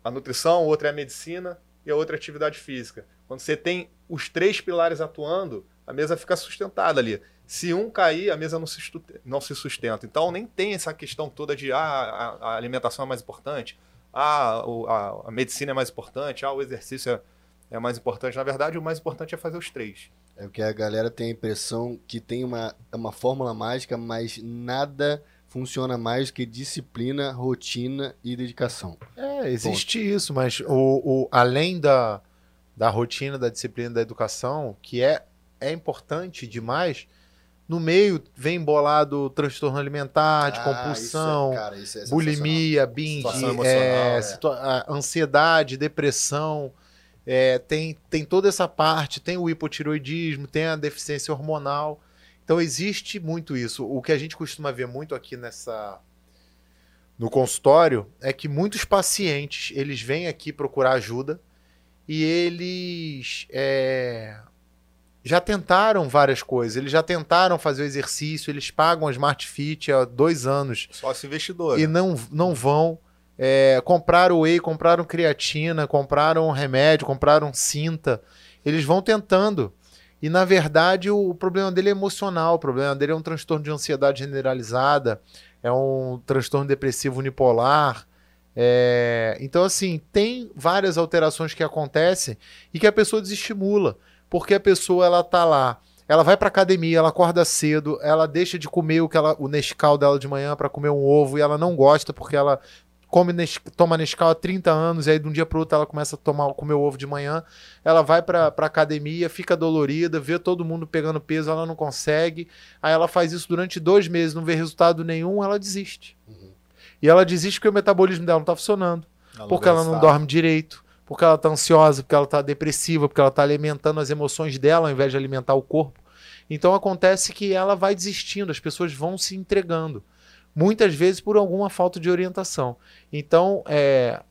a nutrição, o outro é a medicina e a outra é a atividade física. Quando você tem os três pilares atuando, a mesa fica sustentada ali. Se um cair, a mesa não se, não se sustenta. Então nem tem essa questão toda de ah, a, a alimentação é mais importante, ah, o, a, a, medicina é mais importante, ah, o exercício é, é mais importante. Na verdade, o mais importante é fazer os três. É o que a galera tem a impressão que tem uma, uma fórmula mágica, mas nada funciona mais do que disciplina, rotina e dedicação. É, existe Ponto. isso, mas o, o, além da, da rotina, da disciplina, da educação, que é, é importante demais, no meio vem embolado transtorno alimentar, de ah, compulsão, isso é, cara, isso é bulimia, binge, é, é. ansiedade, depressão. É, tem, tem toda essa parte, tem o hipotiroidismo, tem a deficiência hormonal. Então existe muito isso. O que a gente costuma ver muito aqui nessa no consultório é que muitos pacientes eles vêm aqui procurar ajuda e eles é, já tentaram várias coisas. Eles já tentaram fazer o exercício, eles pagam a Smart Fit há dois anos. Sócio investidor. E né? não, não vão. É, compraram whey, compraram creatina, compraram remédio, compraram cinta. Eles vão tentando. E na verdade o, o problema dele é emocional, o problema dele é um transtorno de ansiedade generalizada, é um transtorno depressivo unipolar. É... Então, assim, tem várias alterações que acontecem e que a pessoa desestimula, porque a pessoa ela tá lá. Ela vai para academia, ela acorda cedo, ela deixa de comer o que ela, o Nescau dela de manhã para comer um ovo e ela não gosta porque ela come toma Nescau há 30 anos, e aí de um dia para outro ela começa a tomar, comer o ovo de manhã, ela vai para academia, fica dolorida, vê todo mundo pegando peso, ela não consegue, aí ela faz isso durante dois meses, não vê resultado nenhum, ela desiste. Uhum. E ela desiste porque o metabolismo dela não está funcionando, ela porque ela não dorme direito, porque ela tá ansiosa, porque ela tá depressiva, porque ela tá alimentando as emoções dela ao invés de alimentar o corpo. Então acontece que ela vai desistindo, as pessoas vão se entregando. Muitas vezes por alguma falta de orientação. Então, é,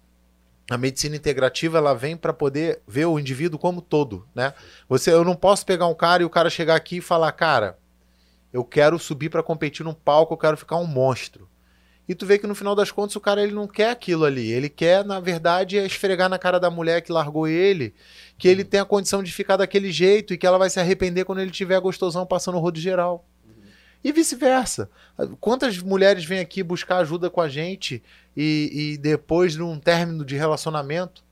a medicina integrativa ela vem para poder ver o indivíduo como todo, né? Você, eu não posso pegar um cara e o cara chegar aqui e falar, cara, eu quero subir para competir num palco, eu quero ficar um monstro. E tu vê que no final das contas o cara ele não quer aquilo ali. Ele quer, na verdade, é esfregar na cara da mulher que largou ele, que ele tem a condição de ficar daquele jeito e que ela vai se arrepender quando ele tiver gostosão passando o rodo geral. E vice-versa. Quantas mulheres vêm aqui buscar ajuda com a gente e, e depois de um término de relacionamento?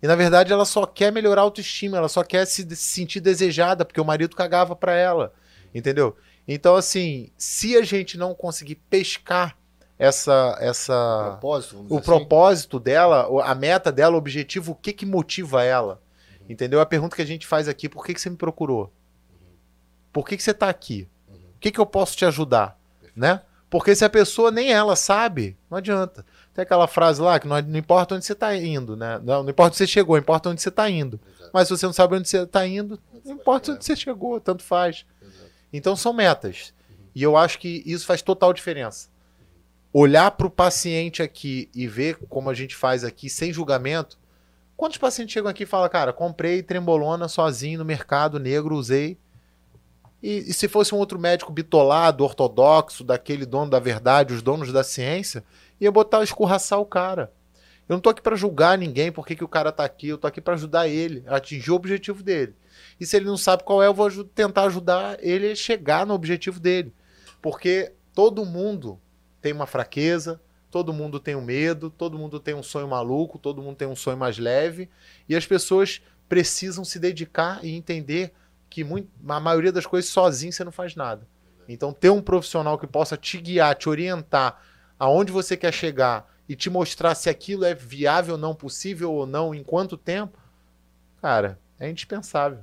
E na verdade ela só quer melhorar a autoestima, ela só quer se, se sentir desejada, porque o marido cagava para ela. Entendeu? Então, assim, se a gente não conseguir pescar essa essa Propósito, o assim. propósito dela, a meta dela, o objetivo, o que que motiva ela? Entendeu? A pergunta que a gente faz aqui, por que que você me procurou? Por que que você tá aqui? O que que eu posso te ajudar? Né? Porque se a pessoa nem ela sabe, não adianta. Tem aquela frase lá que não, não importa onde você tá indo, né? Não, não importa onde você chegou, importa onde você tá indo. Exato. Mas se você não sabe onde você tá indo, não importa onde você chegou, tanto faz. Exato. Então são metas. E eu acho que isso faz total diferença. Olhar para o paciente aqui e ver como a gente faz aqui, sem julgamento. Quantos pacientes chegam aqui e falam, cara, comprei trembolona sozinho no mercado negro, usei. E, e se fosse um outro médico bitolado, ortodoxo, daquele dono da verdade, os donos da ciência, ia botar, escorraçar o cara. Eu não tô aqui para julgar ninguém, por que o cara tá aqui, eu tô aqui para ajudar ele, a atingir o objetivo dele. E se ele não sabe qual é, eu vou tentar ajudar ele a chegar no objetivo dele. Porque todo mundo tem uma fraqueza, todo mundo tem um medo, todo mundo tem um sonho maluco, todo mundo tem um sonho mais leve. E as pessoas precisam se dedicar e entender que muito, a maioria das coisas sozinho você não faz nada. Então, ter um profissional que possa te guiar, te orientar aonde você quer chegar e te mostrar se aquilo é viável ou não, possível ou não, em quanto tempo, cara, é indispensável.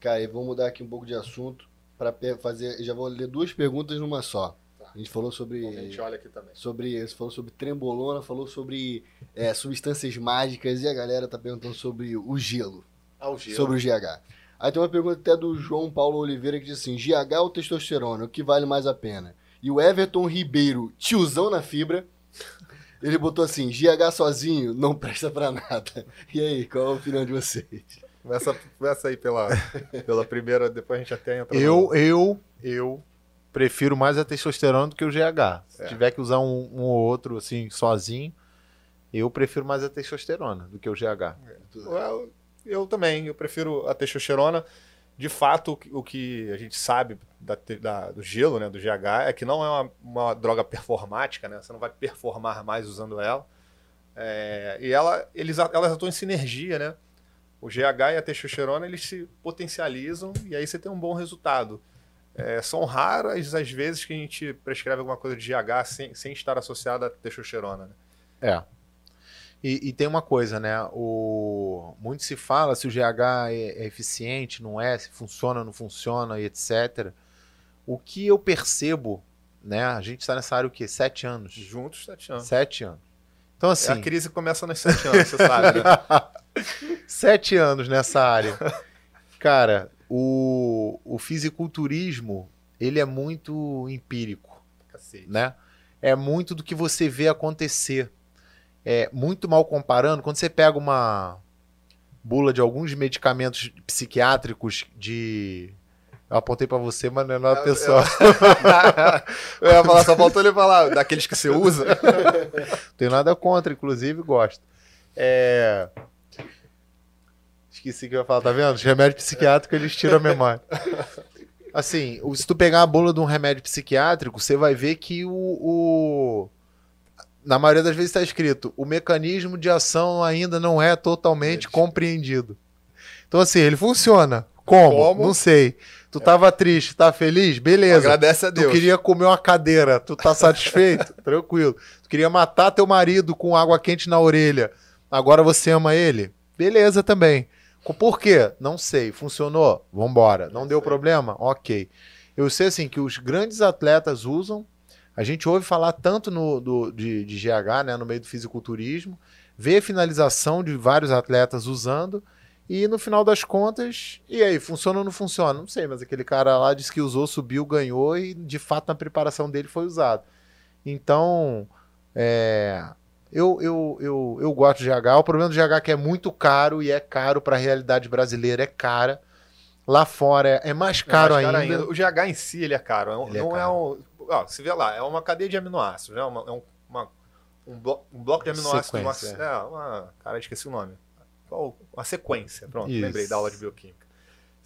Cara, e vou mudar aqui um pouco de assunto para fazer. Já vou ler duas perguntas numa só. A gente falou sobre. olha aqui também. sobre você falou sobre trembolona, falou sobre é, substâncias mágicas e a galera tá perguntando sobre o gelo, sobre o GH. Aí tem uma pergunta até do João Paulo Oliveira que diz assim: GH ou testosterona, o que vale mais a pena? E o Everton Ribeiro, tiozão na fibra, ele botou assim: GH sozinho não presta pra nada. E aí, qual a opinião de vocês? Começa, começa aí pela, pela primeira, depois a gente até entra. Eu, eu, eu prefiro mais a testosterona do que o GH. Se É. tiver que usar um, um ou outro assim sozinho, eu prefiro mais a testosterona do que o GH. no... eu, eu também, eu prefiro a testosterona. De fato, o que- a gente sabe da da- do gelo, né, do GH, é que não é uma, uma droga performática, né? Você não vai performar mais usando ela. É, e ela, eles, elas atuam em sinergia, né? O GH e a testosterona eles se potencializam e aí você tem um bom resultado. É, são raras as vezes que a gente prescreve alguma coisa de GH sem, sem estar associada à testosterona. Né? É. E, e tem uma coisa, né? O... Muito se fala se o GH é, é eficiente, não é, se funciona, não funciona, e etc. O que eu percebo, né? A gente está nessa área o quê? Sete anos. Juntos, sete anos. Sete anos. Então, assim. A crise começa nos sete anos, você sabe, né? Sete anos nessa área. Cara, o, o fisiculturismo, ele é muito empírico, Cacete. né? É muito do que você vê acontecer. É muito mal comparando, quando você pega uma bula de alguns medicamentos psiquiátricos de... Eu apontei pra você, mas não é nada Eu- pessoal. Eu ia falar, só faltou ele falar, daqueles que você usa. Não tenho nada contra, inclusive gosto. É... Esqueci que eu ia falar, tá vendo? Os remédios psiquiátricos eles tiram a memória. Assim, se tu pegar a bula de um remédio psiquiátrico, você vai ver que o. o- Na maioria das vezes está escrito: o mecanismo de ação ainda não é totalmente Gente. compreendido. Então, assim, ele funciona. Como? Como? Não sei. Tu tava triste, tá feliz? Beleza. Agradece a Tu Deus. queria comer uma cadeira, tu tá satisfeito? Tranquilo. Tu queria matar teu marido com água quente na orelha. Agora você ama ele? Beleza também. Por quê? Não sei. Funcionou? Vambora. Não deu problema? Ok. Eu sei assim que os grandes atletas usam. A gente ouve falar tanto no, do, de, de GH, né, no meio do fisiculturismo. vê finalização de vários atletas usando e no final das contas, e aí, funciona ou não funciona? Não sei, mas aquele cara lá disse que usou, subiu, ganhou e de fato na preparação dele foi usado. Então, é, eu, eu, eu, eu gosto de GH. O problema do GH é que é muito caro e é caro para a realidade brasileira, é cara. Lá fora é mais caro, É mais caro ainda. O GH em si ele é caro. É um- Ele é não é, caro. um. Ó, se vê lá, é uma cadeia de aminoácidos, né? Uma- é um, uma- um, blo- um bloco de aminoácidos. Uma, é, uma. Cara, esqueci o nome. Uma sequência. Pronto, Isso. lembrei da aula de bioquímica.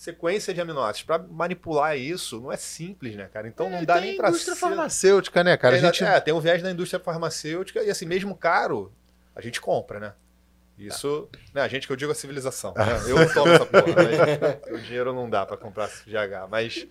Sequência de aminoácidos. Para manipular isso não é simples, né, cara? Então não dá nem para indústria farmacêutica, né, cara? A é, gente... é, tem um viés da indústria farmacêutica e assim, mesmo caro, a gente compra, né? Isso, né, a gente que eu digo a civilização. né? Eu não tomo essa porra, mas o dinheiro não dá para comprar GH, mas,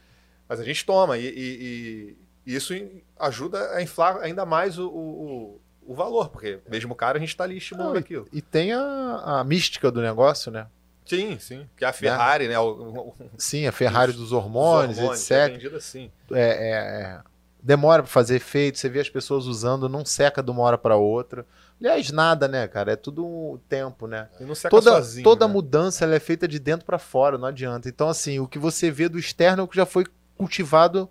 mas a gente toma e, e- e isso ajuda a inflar ainda mais o, o, o valor, porque mesmo caro a gente está ali estimulando Não, e- aquilo. E tem a, a mística do negócio, né? Sim, sim. Que é a Ferrari, né? O, o, Sim, a Ferrari dos hormônios, hormônios, é etc. vendido assim. É, é, é. demora para fazer efeito, você vê as pessoas usando, não seca de uma hora para outra. Aliás, nada, né, cara? É tudo um tempo, né? E não seca Toda, sozinho. toda né? mudança ela é feita de dentro para fora, não adianta. Então, assim, o que você vê do externo é o que já foi cultivado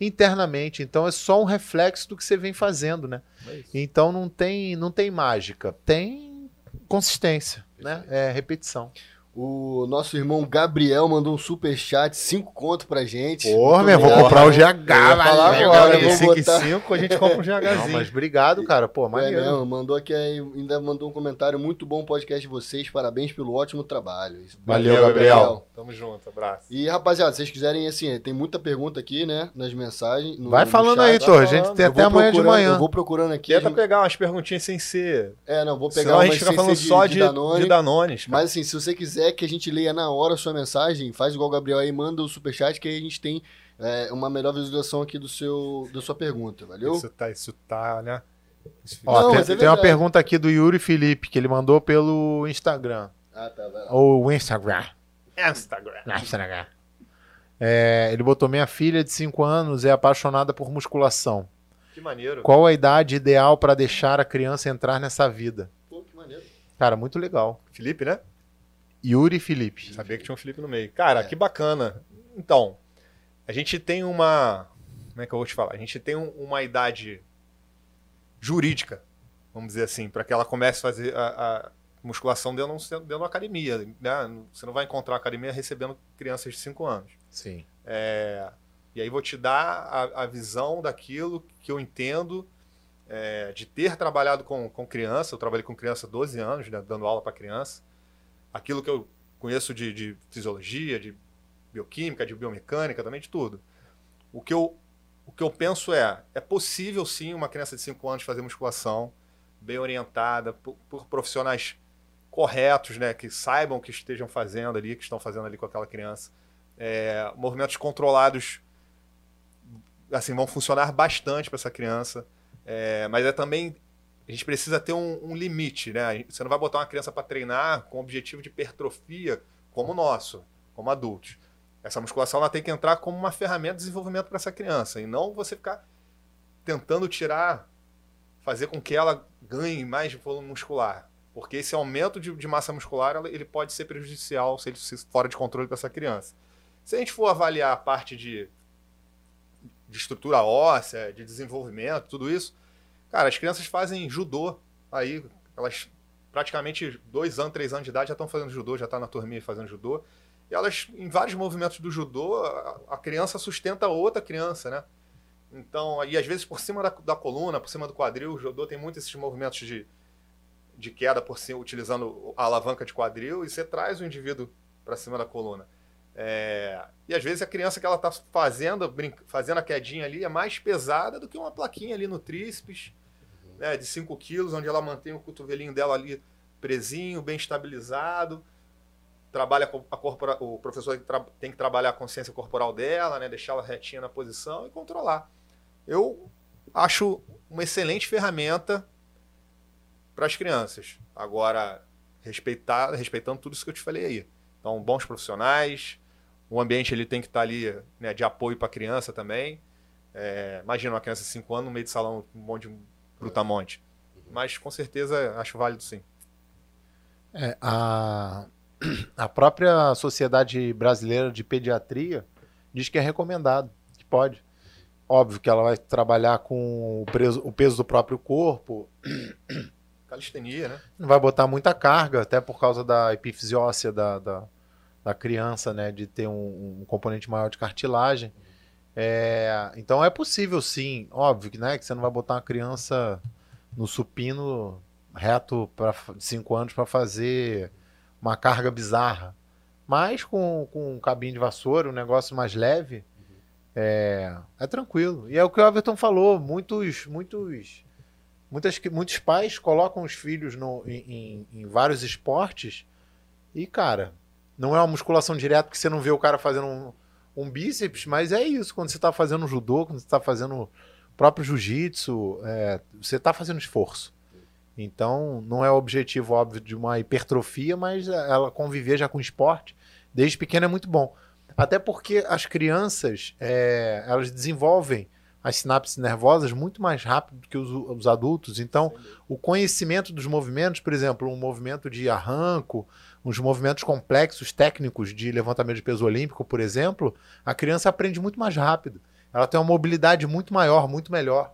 internamente. Então, é só um reflexo do que você vem fazendo, né? É. Então, não tem, não tem mágica, tem consistência, né? É repetição. O nosso irmão Gabriel mandou um super chat, 5 conto pra gente. Porra, meu, vou comprar o GH, falar agora, eu vou 5 e botar- 5 a gente compra um Não, GHzinho. mas obrigado, cara. Pô, É maneiro. mesmo, mandou aqui, aí, ainda mandou um comentário, muito bom o podcast de vocês, parabéns pelo ótimo trabalho. Valeu, Gabriel. Tamo junto, abraço. E rapaziada, se vocês quiserem, assim, tem muita pergunta aqui, né, nas mensagens. no- Vai no falando chat. aí, Thor. A gente tem até amanhã de manhã. Eu vou procurando aqui. Tenta as- pegar umas perguntinhas sem ser. É, não, vou pegar Senão a umas gente fica sem falando ser de, só de de, Danone. de Danones. cara. Mas assim, se você quiser que a gente leia na hora a sua mensagem, faz igual o Gabriel aí, manda o superchat que aí a gente tem é, uma melhor visualização aqui do seu, da sua pergunta, valeu? Isso tá, isso tá, né? Isso Ó, Não, tem, é tem uma pergunta aqui do Yuri Felipe, que ele mandou pelo Instagram. Ah, tá, vai lá. Ou Instagram. Instagram. Instagram. É, ele botou: Minha filha de 5 anos é apaixonada por musculação. Que maneiro. Qual a idade ideal para deixar a criança entrar nessa vida? Pô, que maneiro. Cara, muito legal. Felipe, né? Yuri Felipe. Sabia que tinha um Felipe no meio. Cara, que bacana. Então, a gente tem uma. Como é que eu vou te falar? A gente tem um- uma idade jurídica, vamos dizer assim, para que ela comece a fazer a, a musculação dentro, de dentro de uma academia. Né? Você não vai encontrar uma academia recebendo crianças de 5 anos. Sim. É, e aí vou te dar a, a visão daquilo que eu entendo é, de ter trabalhado com, com criança. Eu trabalhei com criança há 12 anos, né, dando aula para criança. Aquilo que eu conheço de, de fisiologia, de bioquímica, de biomecânica, também de tudo. O que eu, o que eu penso é, é possível sim uma criança de 5 anos fazer musculação bem orientada, por, por profissionais corretos, né, que saibam o que estejam fazendo ali, que estão fazendo ali com aquela criança. É, movimentos controlados assim vão funcionar bastante para essa criança É, mas é também a gente precisa ter um, um limite né? Você não vai botar uma criança para treinar com o objetivo de hipertrofia como o nosso como adultos. Essa musculação ela tem que entrar como uma ferramenta de desenvolvimento para essa criança e não você ficar tentando tirar fazer com que ela ganhe mais volume muscular. Porque esse aumento de, de massa muscular ele pode ser prejudicial se ele se fora de controle para essa criança. Se a gente for avaliar a parte de, de estrutura óssea, de desenvolvimento, tudo isso, cara, as crianças fazem judô aí, elas praticamente dois anos, três anos de idade já estão fazendo judô, já está na turminha fazendo judô, e elas, em vários movimentos do judô, a, criança sustenta outra criança, né? Então, e às vezes por cima da, da coluna, por cima do quadril, o judô tem muito esses movimentos de, de queda por cima, utilizando a alavanca de quadril, e você traz o indivíduo para cima da coluna. É, e às vezes a criança que ela está fazendo, fazendo a quedinha ali é mais pesada do que uma plaquinha ali no tríceps, né, de 5 quilos, onde ela mantém o cotovelinho dela ali presinho, bem estabilizado. Trabalha com a corpora, o professor tem que, tra- tem que trabalhar a consciência corporal dela, né, deixar ela retinha na posição e controlar. Eu acho uma excelente ferramenta para as crianças. Agora, respeitar, respeitando tudo isso que eu te falei aí. Então, bons profissionais, o ambiente ele tem que estar ali né, de apoio para a criança também. É, imagina uma criança de 5 anos no meio de salão, um monte de brutamonte. Mas com certeza acho válido sim. É, a, a própria Sociedade Brasileira de Pediatria diz que é recomendado, que pode. Óbvio que ela vai trabalhar com o, preso- o peso do próprio corpo, Calistenia, né? não vai botar muita carga, até por causa da epífise óssea da, da, da criança, né? De ter um, um componente maior de cartilagem. É, então é possível sim, óbvio que, né, que você não vai botar uma criança no supino reto para 5 anos para fazer uma carga bizarra. Mas com, com um cabinho de vassoura, um negócio mais leve, é, é tranquilo. E é o que o Everton falou, muitos, muitos, muitas, muitos pais colocam os filhos no, em, em- em vários esportes e, cara, não é uma musculação direta porque você não vê o cara fazendo um, um bíceps, mas é isso. Quando você está fazendo judô, quando você está fazendo próprio jiu-jitsu, é, você está fazendo esforço. Então, não é o objetivo, óbvio, de uma hipertrofia, mas ela conviver já com esporte, desde pequena é muito bom. Até porque as crianças, é, elas desenvolvem as sinapses nervosas muito mais rápido do que os, os adultos. Então, o conhecimento dos movimentos, por exemplo, um movimento de arranco, uns movimentos complexos, técnicos de levantamento de peso olímpico, por exemplo, a criança aprende muito mais rápido. Ela tem uma mobilidade muito maior, muito melhor.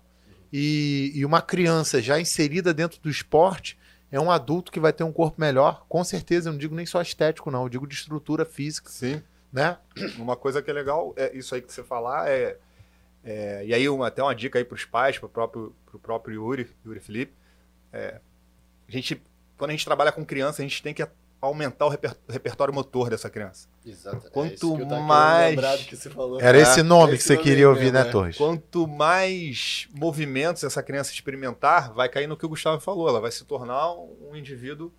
E, e uma criança já inserida dentro do esporte é um adulto que vai ter um corpo melhor, com certeza. Eu não digo nem só estético, não. Eu digo de estrutura física, Sim. né? Uma coisa que é legal, é isso aí que você falar, é, é- e aí uma, até uma dica aí para os pais, para o próprio, pro próprio Yuri, Yuri Felipe, é, a gente, quando a gente trabalha com criança, a gente tem que aumentar o reper- repertório motor dessa criança. Exato. Quanto é tava querendo mais- lembrar do que você falou. Era É, esse nome que esse você nome queria ouvir, mesmo, né, é. Torres? Quanto mais movimentos essa criança experimentar, vai cair no que o Gustavo falou, ela vai se tornar um indivíduo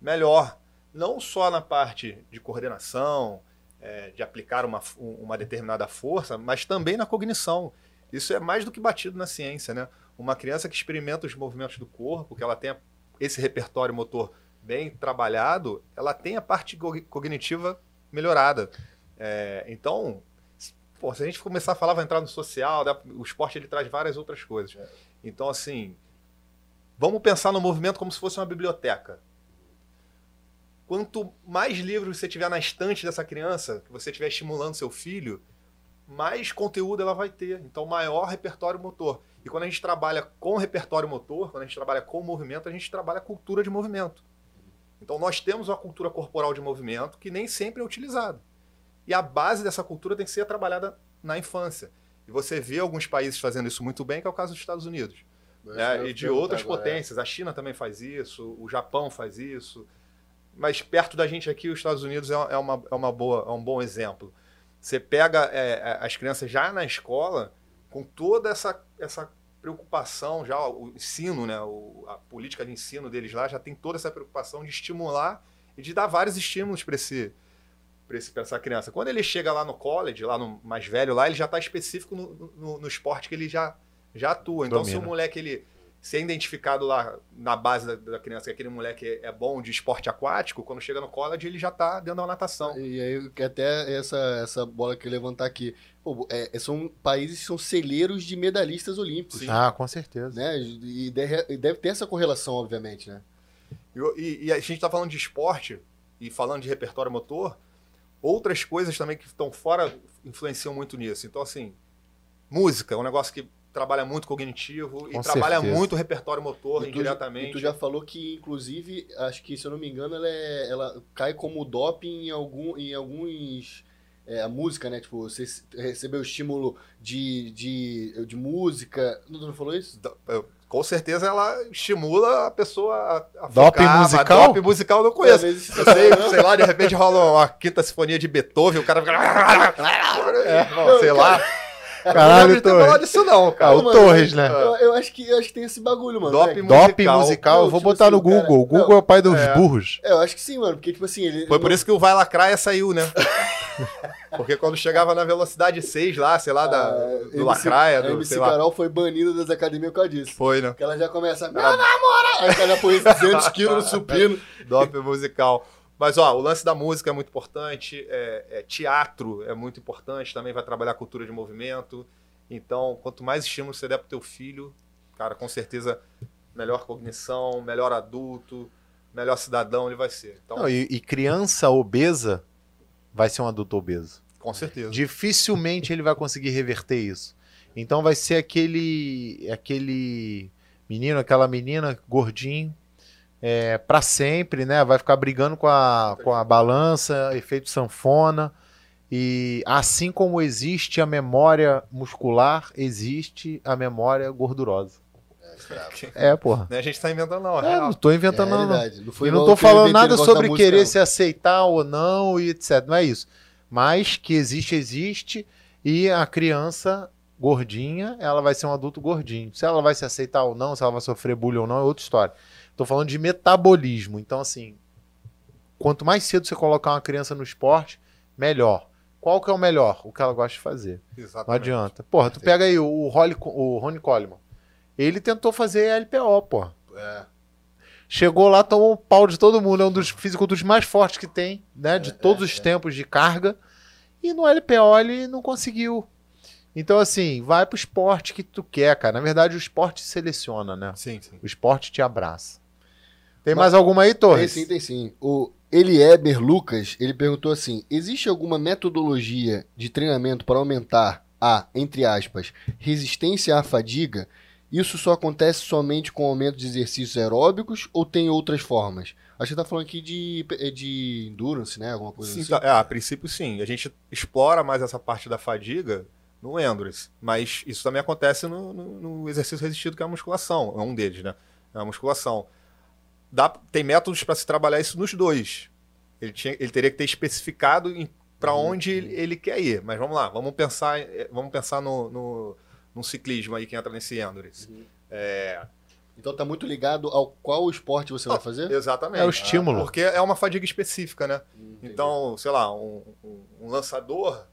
melhor. Não só na parte de coordenação, é, de aplicar uma, uma determinada força, mas também na cognição. Isso é mais do que batido na ciência, né? Uma criança que experimenta os movimentos do corpo, que ela tenha esse repertório motor bem trabalhado, ela tem a parte co- cognitiva melhorada. É, então, pô, se a gente começar a falar, vai entrar no social, né? o esporte ele traz várias outras coisas. Então, assim, vamos pensar no movimento como se fosse uma biblioteca. Quanto mais livros você tiver na estante dessa criança, que você estiver estimulando seu filho, mais conteúdo ela vai ter. Então, maior repertório motor. E quando a gente trabalha com repertório motor, quando a gente trabalha com movimento, a gente trabalha cultura de movimento. Então, nós temos uma cultura corporal de movimento que nem sempre é utilizada. E a base dessa cultura tem que ser trabalhada na infância. E você vê alguns países fazendo isso muito bem, que é o caso dos Estados Unidos. né? E de outras potências. A China também faz isso, o Japão faz isso. Mas perto da gente aqui, os Estados Unidos é é uma, é uma boa, é um bom exemplo. Você pega é, é, as crianças já na escola com toda essa, essa preocupação, já o ensino, né, o- a política de ensino deles lá já tem toda essa preocupação de estimular e de dar vários estímulos para esse, pra esse, pra essa criança. Quando ele chega lá no college, lá no mais velho, lá ele já está específico no, no, no esporte que ele já, já atua. Então, se o Domina. moleque ele se é identificado lá na base da, da criança que aquele moleque é, é bom de esporte aquático, quando chega no college ele já está dentro da natação. E aí, que até essa, essa bola que eu levantar aqui. Pô, é, são países que são celeiros de medalhistas olímpicos. Sim. Ah, com certeza. Né? E deve, deve ter essa correlação, obviamente, né? E, e- e a gente está falando de esporte e falando de repertório motor, outras coisas também que estão fora influenciam muito nisso. Então, assim, música é um negócio que trabalha muito cognitivo e Com trabalha certeza. muito o repertório motor E tu, indiretamente. e tu já falou que, inclusive, acho que, se eu não me engano, ela, é- ela cai como doping em, algum, em alguns. É, a música, né? Tipo, você recebeu estímulo de, de, de música. Não, tu não falou isso? Eu- Com certeza ela estimula a pessoa a, a mas musical? Doping musical eu não conheço. Às vezes- Eu sei, sei lá, de repente rola uma quinta sinfonia de Beethoven, o cara fica. É, não, sei lá. Não Caralho, lembro de ter Torres. falado disso, não, Ah, cara. o mano, Torres, né? Eu, eu acho que, eu acho que tem esse bagulho, mano. Doping né? Musical. musical, Não, eu vou tipo botar assim, no o cara- Google. O Google é o pai dos É. burros. É, eu acho que sim, mano. Porque, tipo assim, ele. Foi por isso que o Vai Lacraia saiu, né? Porque quando chegava na velocidade 6 lá, sei lá, da, Ah, do MC Lacraia, A do, MC sei lá. Carol foi banida das academias por causa disso. Foi, né? Porque ela já começa. Meu namorado! Aí o cara já põe 200 quilos no supino. Doping musical. Mas, ó, o lance da música é muito importante, é, é teatro é muito importante, também vai trabalhar a cultura de movimento. Então, quanto mais estímulo você der pro teu filho, cara, com certeza, melhor cognição, melhor adulto, melhor cidadão ele vai ser. Então, Não, e, e criança obesa vai ser um adulto obeso. com certeza. Dificilmente ele vai conseguir reverter isso. Então vai ser aquele aquele menino, aquela menina gordinho é, para sempre, né? Vai ficar brigando com a, com a balança, efeito sanfona. E assim como existe a memória muscular, existe a memória gordurosa. É, porra. Né, A gente tá inventando, não. É É, não tô inventando, É não, não. Não foi E não tô falando nada sobre querer não. se aceitar ou não e etc. Não é isso. Mas que existe, existe. E a criança gordinha, ela vai ser um adulto gordinho. Se ela vai se aceitar ou não, se ela vai sofrer bullying ou não, é outra história. Tô falando de metabolismo. Então, assim, quanto mais cedo você colocar uma criança no esporte, melhor. Qual que é o melhor? O que ela gosta de fazer. Não Exatamente. adianta. Porra, tu pega aí o, o, Holly- o Ronnie Coleman. Ele tentou fazer LPO, porra. É. Chegou lá, tomou um pau de todo mundo. É um dos fisiculturistas mais fortes que tem, né? De É, todos é, os é. tempos de carga. E no LPO ele não conseguiu. Então, assim, vai pro esporte que tu quer, cara. Na verdade, o esporte te seleciona, né? Sim, sim. O esporte te abraça. Tem Mas- mais alguma aí, Tem Torres? sim, tem sim. O Elieber Lucas, ele perguntou assim: existe alguma metodologia de treinamento para aumentar a, entre aspas, resistência à fadiga? Isso só acontece somente com aumento de exercícios aeróbicos ou tem outras formas? Acho que tá falando aqui de, de endurance, né? Alguma coisa Sim, assim. tá- é, a princípio sim. A gente explora mais essa parte da fadiga no endurance. Mas isso também acontece no, no- no exercício resistido, que é a musculação. É um deles, né? É a musculação. Dá, tem métodos para se trabalhar isso nos dois. Ele, tinha, ele teria que ter especificado para Uhum, onde ele, ele quer ir. Mas vamos lá, vamos pensar, eh, vamos pensar no, no, no ciclismo aí que entra nesse endurance. Uhum. É, Então tá muito ligado ao qual esporte você vai fazer? exatamente. É o estímulo. Porque é uma fadiga específica, né? Hum, entendi. Então, sei lá, um, um- um lançador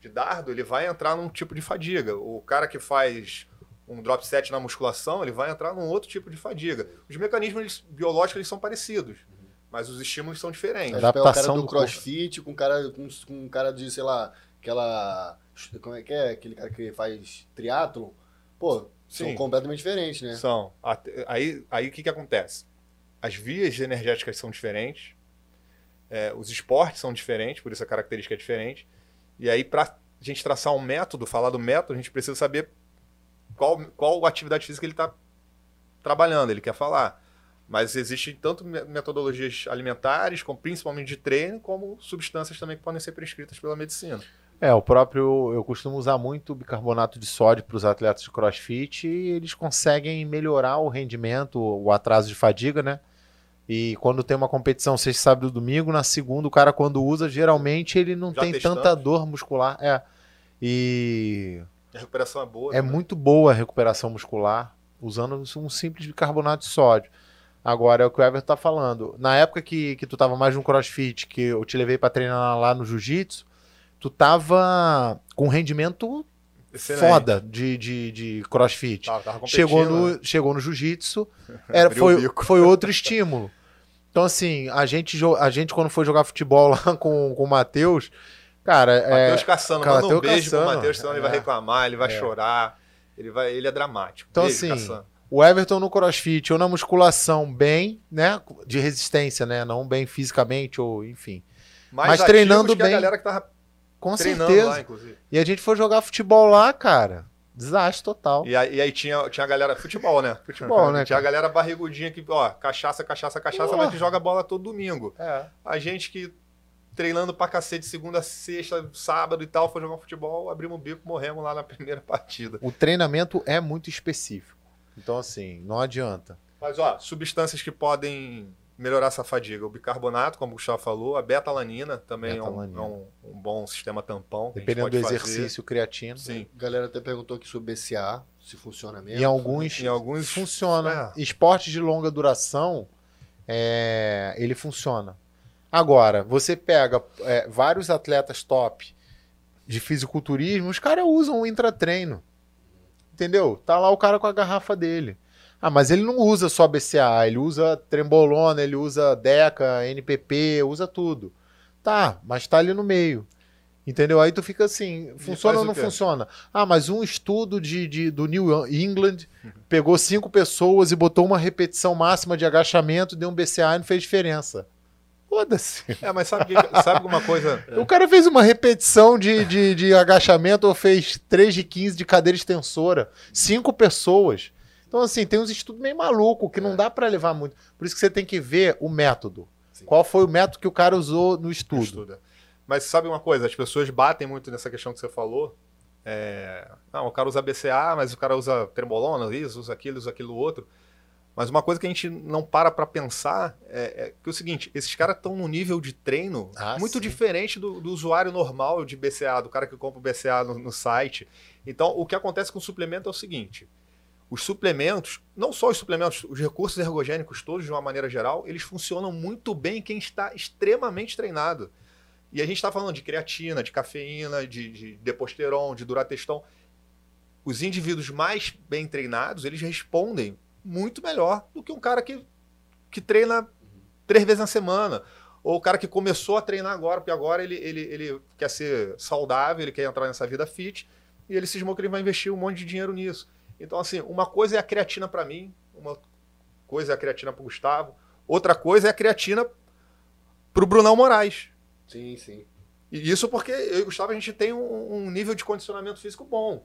de dardo, ele vai entrar num tipo de fadiga. O cara que faz um drop set na musculação, ele vai entrar num outro tipo de fadiga. Os mecanismos eles- biológicos eles são parecidos, mas os estímulos são diferentes. Acho que é o cara adaptação do, do corpo. crossfit com um cara, com, com um cara de, sei lá, aquela. Como é que é? Aquele cara que faz triatlon. Pô, são Sim. completamente diferentes, né? São. Aí, aí o que, que acontece? As vias energéticas são diferentes, é, os esportes são diferentes, por isso a característica é diferente. E aí, para a gente traçar um método, falar do método, a gente precisa saber qual, qual atividade física ele está trabalhando, ele quer falar. Mas existem tanto me- metodologias alimentares, como principalmente de treino, como substâncias também que podem ser prescritas pela medicina. É, o próprio. Eu costumo usar muito bicarbonato de sódio para os atletas de crossfit e eles conseguem melhorar o rendimento, o atraso de fadiga, né? E quando tem uma competição sexta, sábado e domingo, na segunda, o cara, quando usa, geralmente ele não Já tem testamos. tanta dor muscular. É. E A recuperação é boa. é também. muito boa a recuperação muscular usando um simples bicarbonato de sódio. Agora é o que o Everton tá falando. Na época que, que tu tava mais no crossfit, que eu te levei para treinar lá no jiu-jitsu, tu tava com rendimento Excelente. foda de, de, de crossfit. Tava, tava chegou competindo, né? no, chegou no jiu-jitsu, era, foi, foi outro estímulo. Então, assim, a gente, a gente quando foi jogar futebol lá com, com o Matheus, cara, é, Matheus caçando, cara, manda um beijo pro caçando, Matheus, senão ele vai é. reclamar, ele vai É. chorar, ele, vai, ele é dramático. Então, Beijo, assim, Caçando. o Everton no crossfit ou na musculação bem, né, de resistência, né, não bem fisicamente ou enfim. Mais mas treinando que a bem. galera que tava Com certeza. lá, inclusive. E a gente foi jogar futebol lá, cara. Desastre total. E aí, e aí tinha, tinha a galera. Futebol, né? Futebol, né, Tinha a galera barrigudinha que, ó, cachaça, cachaça, cachaça, Porra. mas que joga bola todo domingo. É. A gente que treinando pra cacete segunda, sexta, sábado e tal, foi jogar futebol, abrimos o bico, morremos lá na primeira partida. O treinamento é muito específico. Então, assim, não adianta. Mas, ó, substâncias que podem melhorar essa fadiga. O bicarbonato, como o Gustavo falou, a beta-alanina também é um- Beta-alanina. É, um, um bom sistema tampão. Dependendo do pode fazer. exercício, creatina. Sim. A galera até perguntou aqui sobre BCA, se funciona mesmo. Em alguns, Em alguns funciona. É. Esporte de longa duração, é, ele funciona. Agora, você pega é, vários atletas top de fisiculturismo, os caras usam o intratreino. Entendeu? Tá lá o cara com a garrafa dele. Ah, mas ele não usa só BCA, ele usa trembolona, ele usa DECA, NPP, usa tudo. Tá, mas tá ali no meio. Entendeu? Aí tu fica assim, funciona ou não funciona? Ah, mas um estudo de, de- do New England pegou cinco pessoas e botou uma repetição máxima de agachamento, deu um BCA e não fez diferença. Foda-se. É, mas sabe, que- sabe alguma coisa? O cara fez uma repetição de, de, de agachamento ou fez 3 de 15 de cadeira extensora. Cinco pessoas. Então, assim, tem uns estudos meio maluco que não dá pra levar muito. Por isso que você tem que ver o método. Sim. Qual foi o método que o cara usou no estudo. Estuda. Mas sabe uma coisa? As pessoas batem muito nessa questão que você falou. É, Não, o cara usa BCA, mas o cara usa trembolona, isso, usa aquilo, usa aquilo outro. Mas uma coisa que a gente não para pra pensar é, é que é o seguinte: esses caras estão num nível de treino Ah, muito sim. diferente do, do usuário normal de BCA, do cara que compra o BCA no, no site. Então, o que acontece com o suplemento é o seguinte: os suplementos, não só os suplementos, os recursos ergogênicos todos, de uma maneira geral, eles funcionam muito bem em quem está extremamente treinado. E a gente está falando de creatina, de cafeína, de, de deposteron, de durateston. Os indivíduos mais bem treinados, eles respondem muito melhor do que um cara que, que treina três vezes na semana. Ou o cara que começou a treinar agora, porque agora ele, ele, ele quer ser saudável, ele quer entrar nessa vida fit, e ele cismou que ele vai investir um monte de dinheiro nisso. Então, assim, uma coisa é a creatina para mim, uma coisa é a creatina para Gustavo, outra coisa é a creatina para o Brunão Moraes. Sim, sim. E isso porque eu e o Gustavo a gente tem um, um nível de condicionamento físico bom.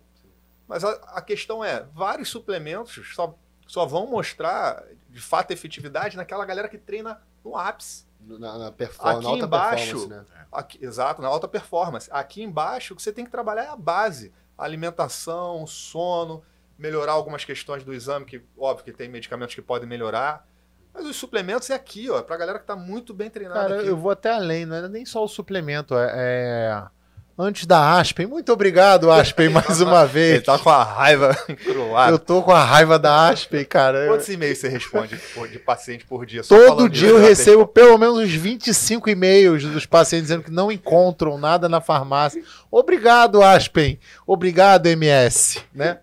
Mas a, a questão é, vários suplementos só, só vão mostrar de fato efetividade naquela galera que treina no ápice. Na, na, perform- Aqui na alta embaixo- performance, né? Aqui- exato, na alta performance. Aqui embaixo, o que você tem que trabalhar é a base. Alimentação, sono, melhorar algumas questões do exame, que óbvio que tem medicamentos que podem melhorar. Mas os suplementos é aqui, ó, pra galera que tá muito bem treinada Cara, aqui. eu vou até além, não é nem só o suplemento, é. é- Antes da Aspen, muito obrigado, Aspen, mais uma Ele vez. tá com a raiva encruada. Eu tô com a raiva da Aspen, cara. Quantos e-mails você responde de paciente por dia? Só Todo dia eu hidratação? recebo pelo menos uns 25 e-mails dos pacientes dizendo que não encontram nada na farmácia. Obrigado, Aspen. Obrigado, MS. Né?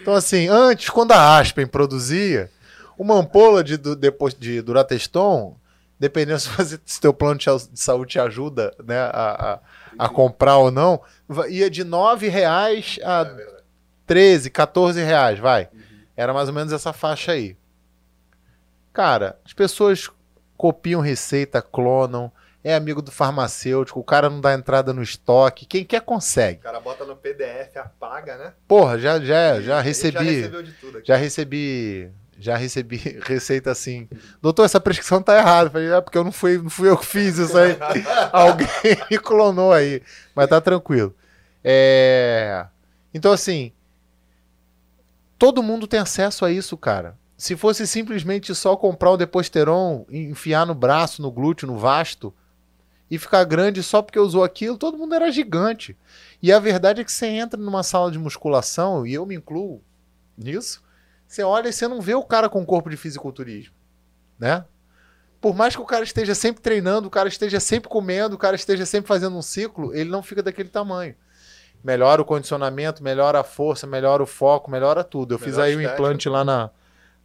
Então, assim, antes, quando a Aspen produzia, uma ampola de, de Durateston, dependendo se, você, se teu plano de sa- de saúde te ajuda né, a, a, a comprar ou não, ia de 9 reais a É verdade. 13, 14 reais, vai. Era mais ou menos essa faixa aí. Cara, as pessoas copiam receita, clonam, é amigo do farmacêutico, o cara não dá entrada no estoque, quem quer consegue. O cara bota no PDF, apaga, né? Porra, já, já, já recebi, Já recebeu de tudo aqui. já recebi, já recebi receita assim. Doutor, essa prescrição tá errada. Falei, é porque eu não fui, não fui eu que fiz isso aí. Alguém me clonou aí, mas tá tranquilo. É... Então, assim, todo mundo tem acesso a isso, cara. Se fosse simplesmente só comprar o Deposteron, enfiar no braço, no glúteo, no vasto, e ficar grande só porque usou aquilo, todo mundo era gigante. E a verdade é que você entra numa sala de musculação, e eu me incluo nisso, você olha e você não vê o cara com corpo de fisiculturismo, né? Por mais que o cara esteja sempre treinando, o cara esteja sempre comendo, o cara esteja sempre fazendo um ciclo, ele não fica daquele tamanho. Melhora o condicionamento, melhora a força, melhora o foco, melhora tudo. Eu fiz Melhora aí um estética. implante lá na,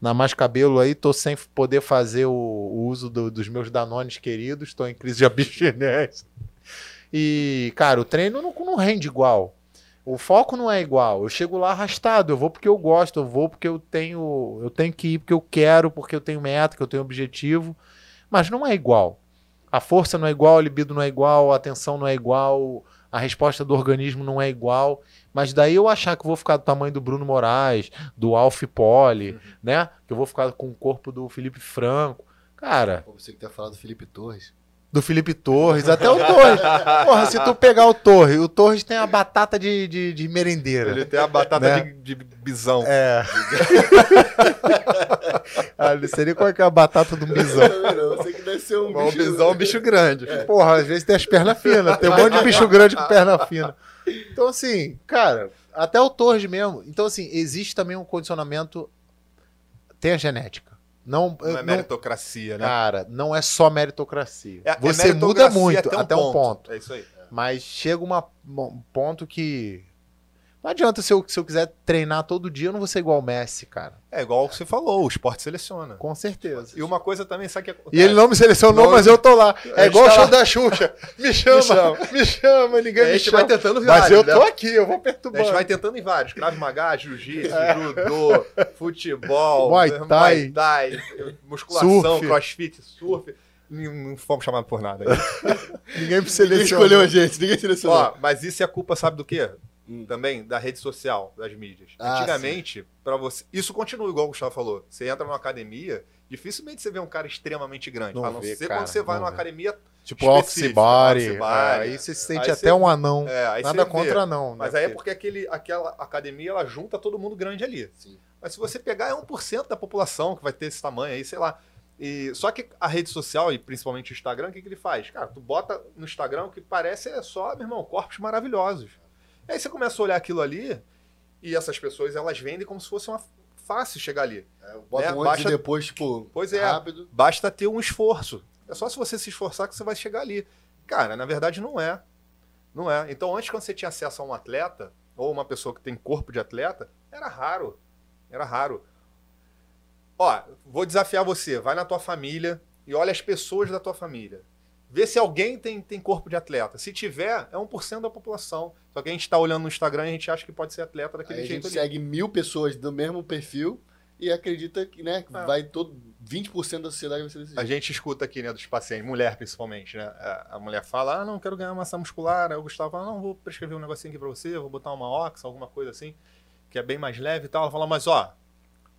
na Mais Cabelo aí, tô sem poder fazer o, o uso do- dos meus danones queridos, tô em crise de abstinência. E, cara, o treino não, não rende igual. O foco não é igual. Eu chego lá arrastado, eu vou porque eu gosto, eu vou porque eu tenho, eu tenho que ir porque eu quero, porque eu tenho meta, que eu tenho objetivo, mas não é igual. A força não é igual, a libido não é igual, a atenção não é igual, a resposta do organismo não é igual. Mas daí eu achar que eu vou ficar do tamanho do Bruno Moraes, do Alf Poli, né? Que eu vou ficar com o corpo do Felipe Franco. Cara, Você que ter falado do Felipe Torres. Do Felipe Torres, até o Torres. Porra, se tu pegar o Torres, o Torres tem a batata de, de, de merendeira. Ele tem a batata Né? de, de bisão. É. ah, não sei nem qual é, que é a batata do bisão. não, você que deve ser um Mas o bisão é um bicho grande. Porra, às vezes tem as pernas finas. Tem um monte de bicho grande com perna fina. Então, assim, cara, até o Torres mesmo. Então, assim, existe também um condicionamento. Tem a genética. Não, Não é não- meritocracia, né? cara, não é só meritocracia. É- é Você muda meritocracia muito até, um ponto. É isso aí. Mas chega uma- um ponto que. Não adianta se eu, se eu quiser treinar todo dia, eu não vou ser igual o Messi, cara. É igual o que você falou, o esporte seleciona. Com certeza. E uma coisa também, sabe que E ele não me selecionou, Não, mas eu tô lá. a É gente igual o tá show lá. da Xuxa. Me chama, me chama, chama. ninguém a me gente chama. vai tentando Mas vários, eu né? tô aqui, eu vou A perturbando. gente vai tentando em vários. Krav Maga, jiu-jitsu, judô, futebol, Muay Muay Thai. Thai, musculação, Surf. crossfit, surf. Não fomos chamados por nada. Ninguém me Ninguém selecionou. escolheu a gente, ninguém selecionou. Ó, mas isso é culpa, sabe do quê? Hum. Também da rede social, das mídias. Ah, Antigamente, para você. Isso continua igual o Gustavo falou. Você entra numa academia, dificilmente você vê um cara extremamente grande. Não a não vê, ser cara, quando você vai não numa vê. academia. Tipo office body. é, aí você se sente até você- um anão. É, Nada vê. contra não. Mas né? aí é porque aquele, aquela academia ela junta todo mundo grande ali. Sim. Mas se você pegar, é 1% da população que vai ter esse tamanho aí, sei lá. E, só que a rede social, e principalmente o Instagram, o que, que ele faz? Cara, tu bota no Instagram o que parece é só, meu irmão, corpos maravilhosos. Aí você começa a olhar aquilo ali, e essas pessoas elas vendem como se fosse uma fácil chegar ali. Bota É, um antes baixa- e depois, tipo, Pois é. rápido. Basta ter um esforço. É só se você se esforçar que você vai chegar ali. Cara, na verdade não é. Não é. Então, antes, quando você tinha acesso a um atleta, ou uma pessoa que tem corpo de atleta, era raro. Era raro. Ó, vou desafiar você. Vai na tua família e olha as pessoas da tua família. Vê se alguém tem, tem corpo de atleta. Se tiver, é 1% da população. Só que a gente está olhando no Instagram e a gente acha que pode ser atleta daquele Aí a jeito gente ali. segue mil pessoas do mesmo perfil e acredita que, né, É. vai todo 20% da sociedade vai ser desse A jeito. gente escuta aqui, né, dos pacientes, mulher principalmente, né? A, a mulher fala, ah, não, quero ganhar massa muscular. Aí o Gustavo fala, não, vou prescrever um negocinho aqui pra você, vou botar uma ox, alguma coisa assim, que é bem mais leve e tal. Ela fala, mas ó,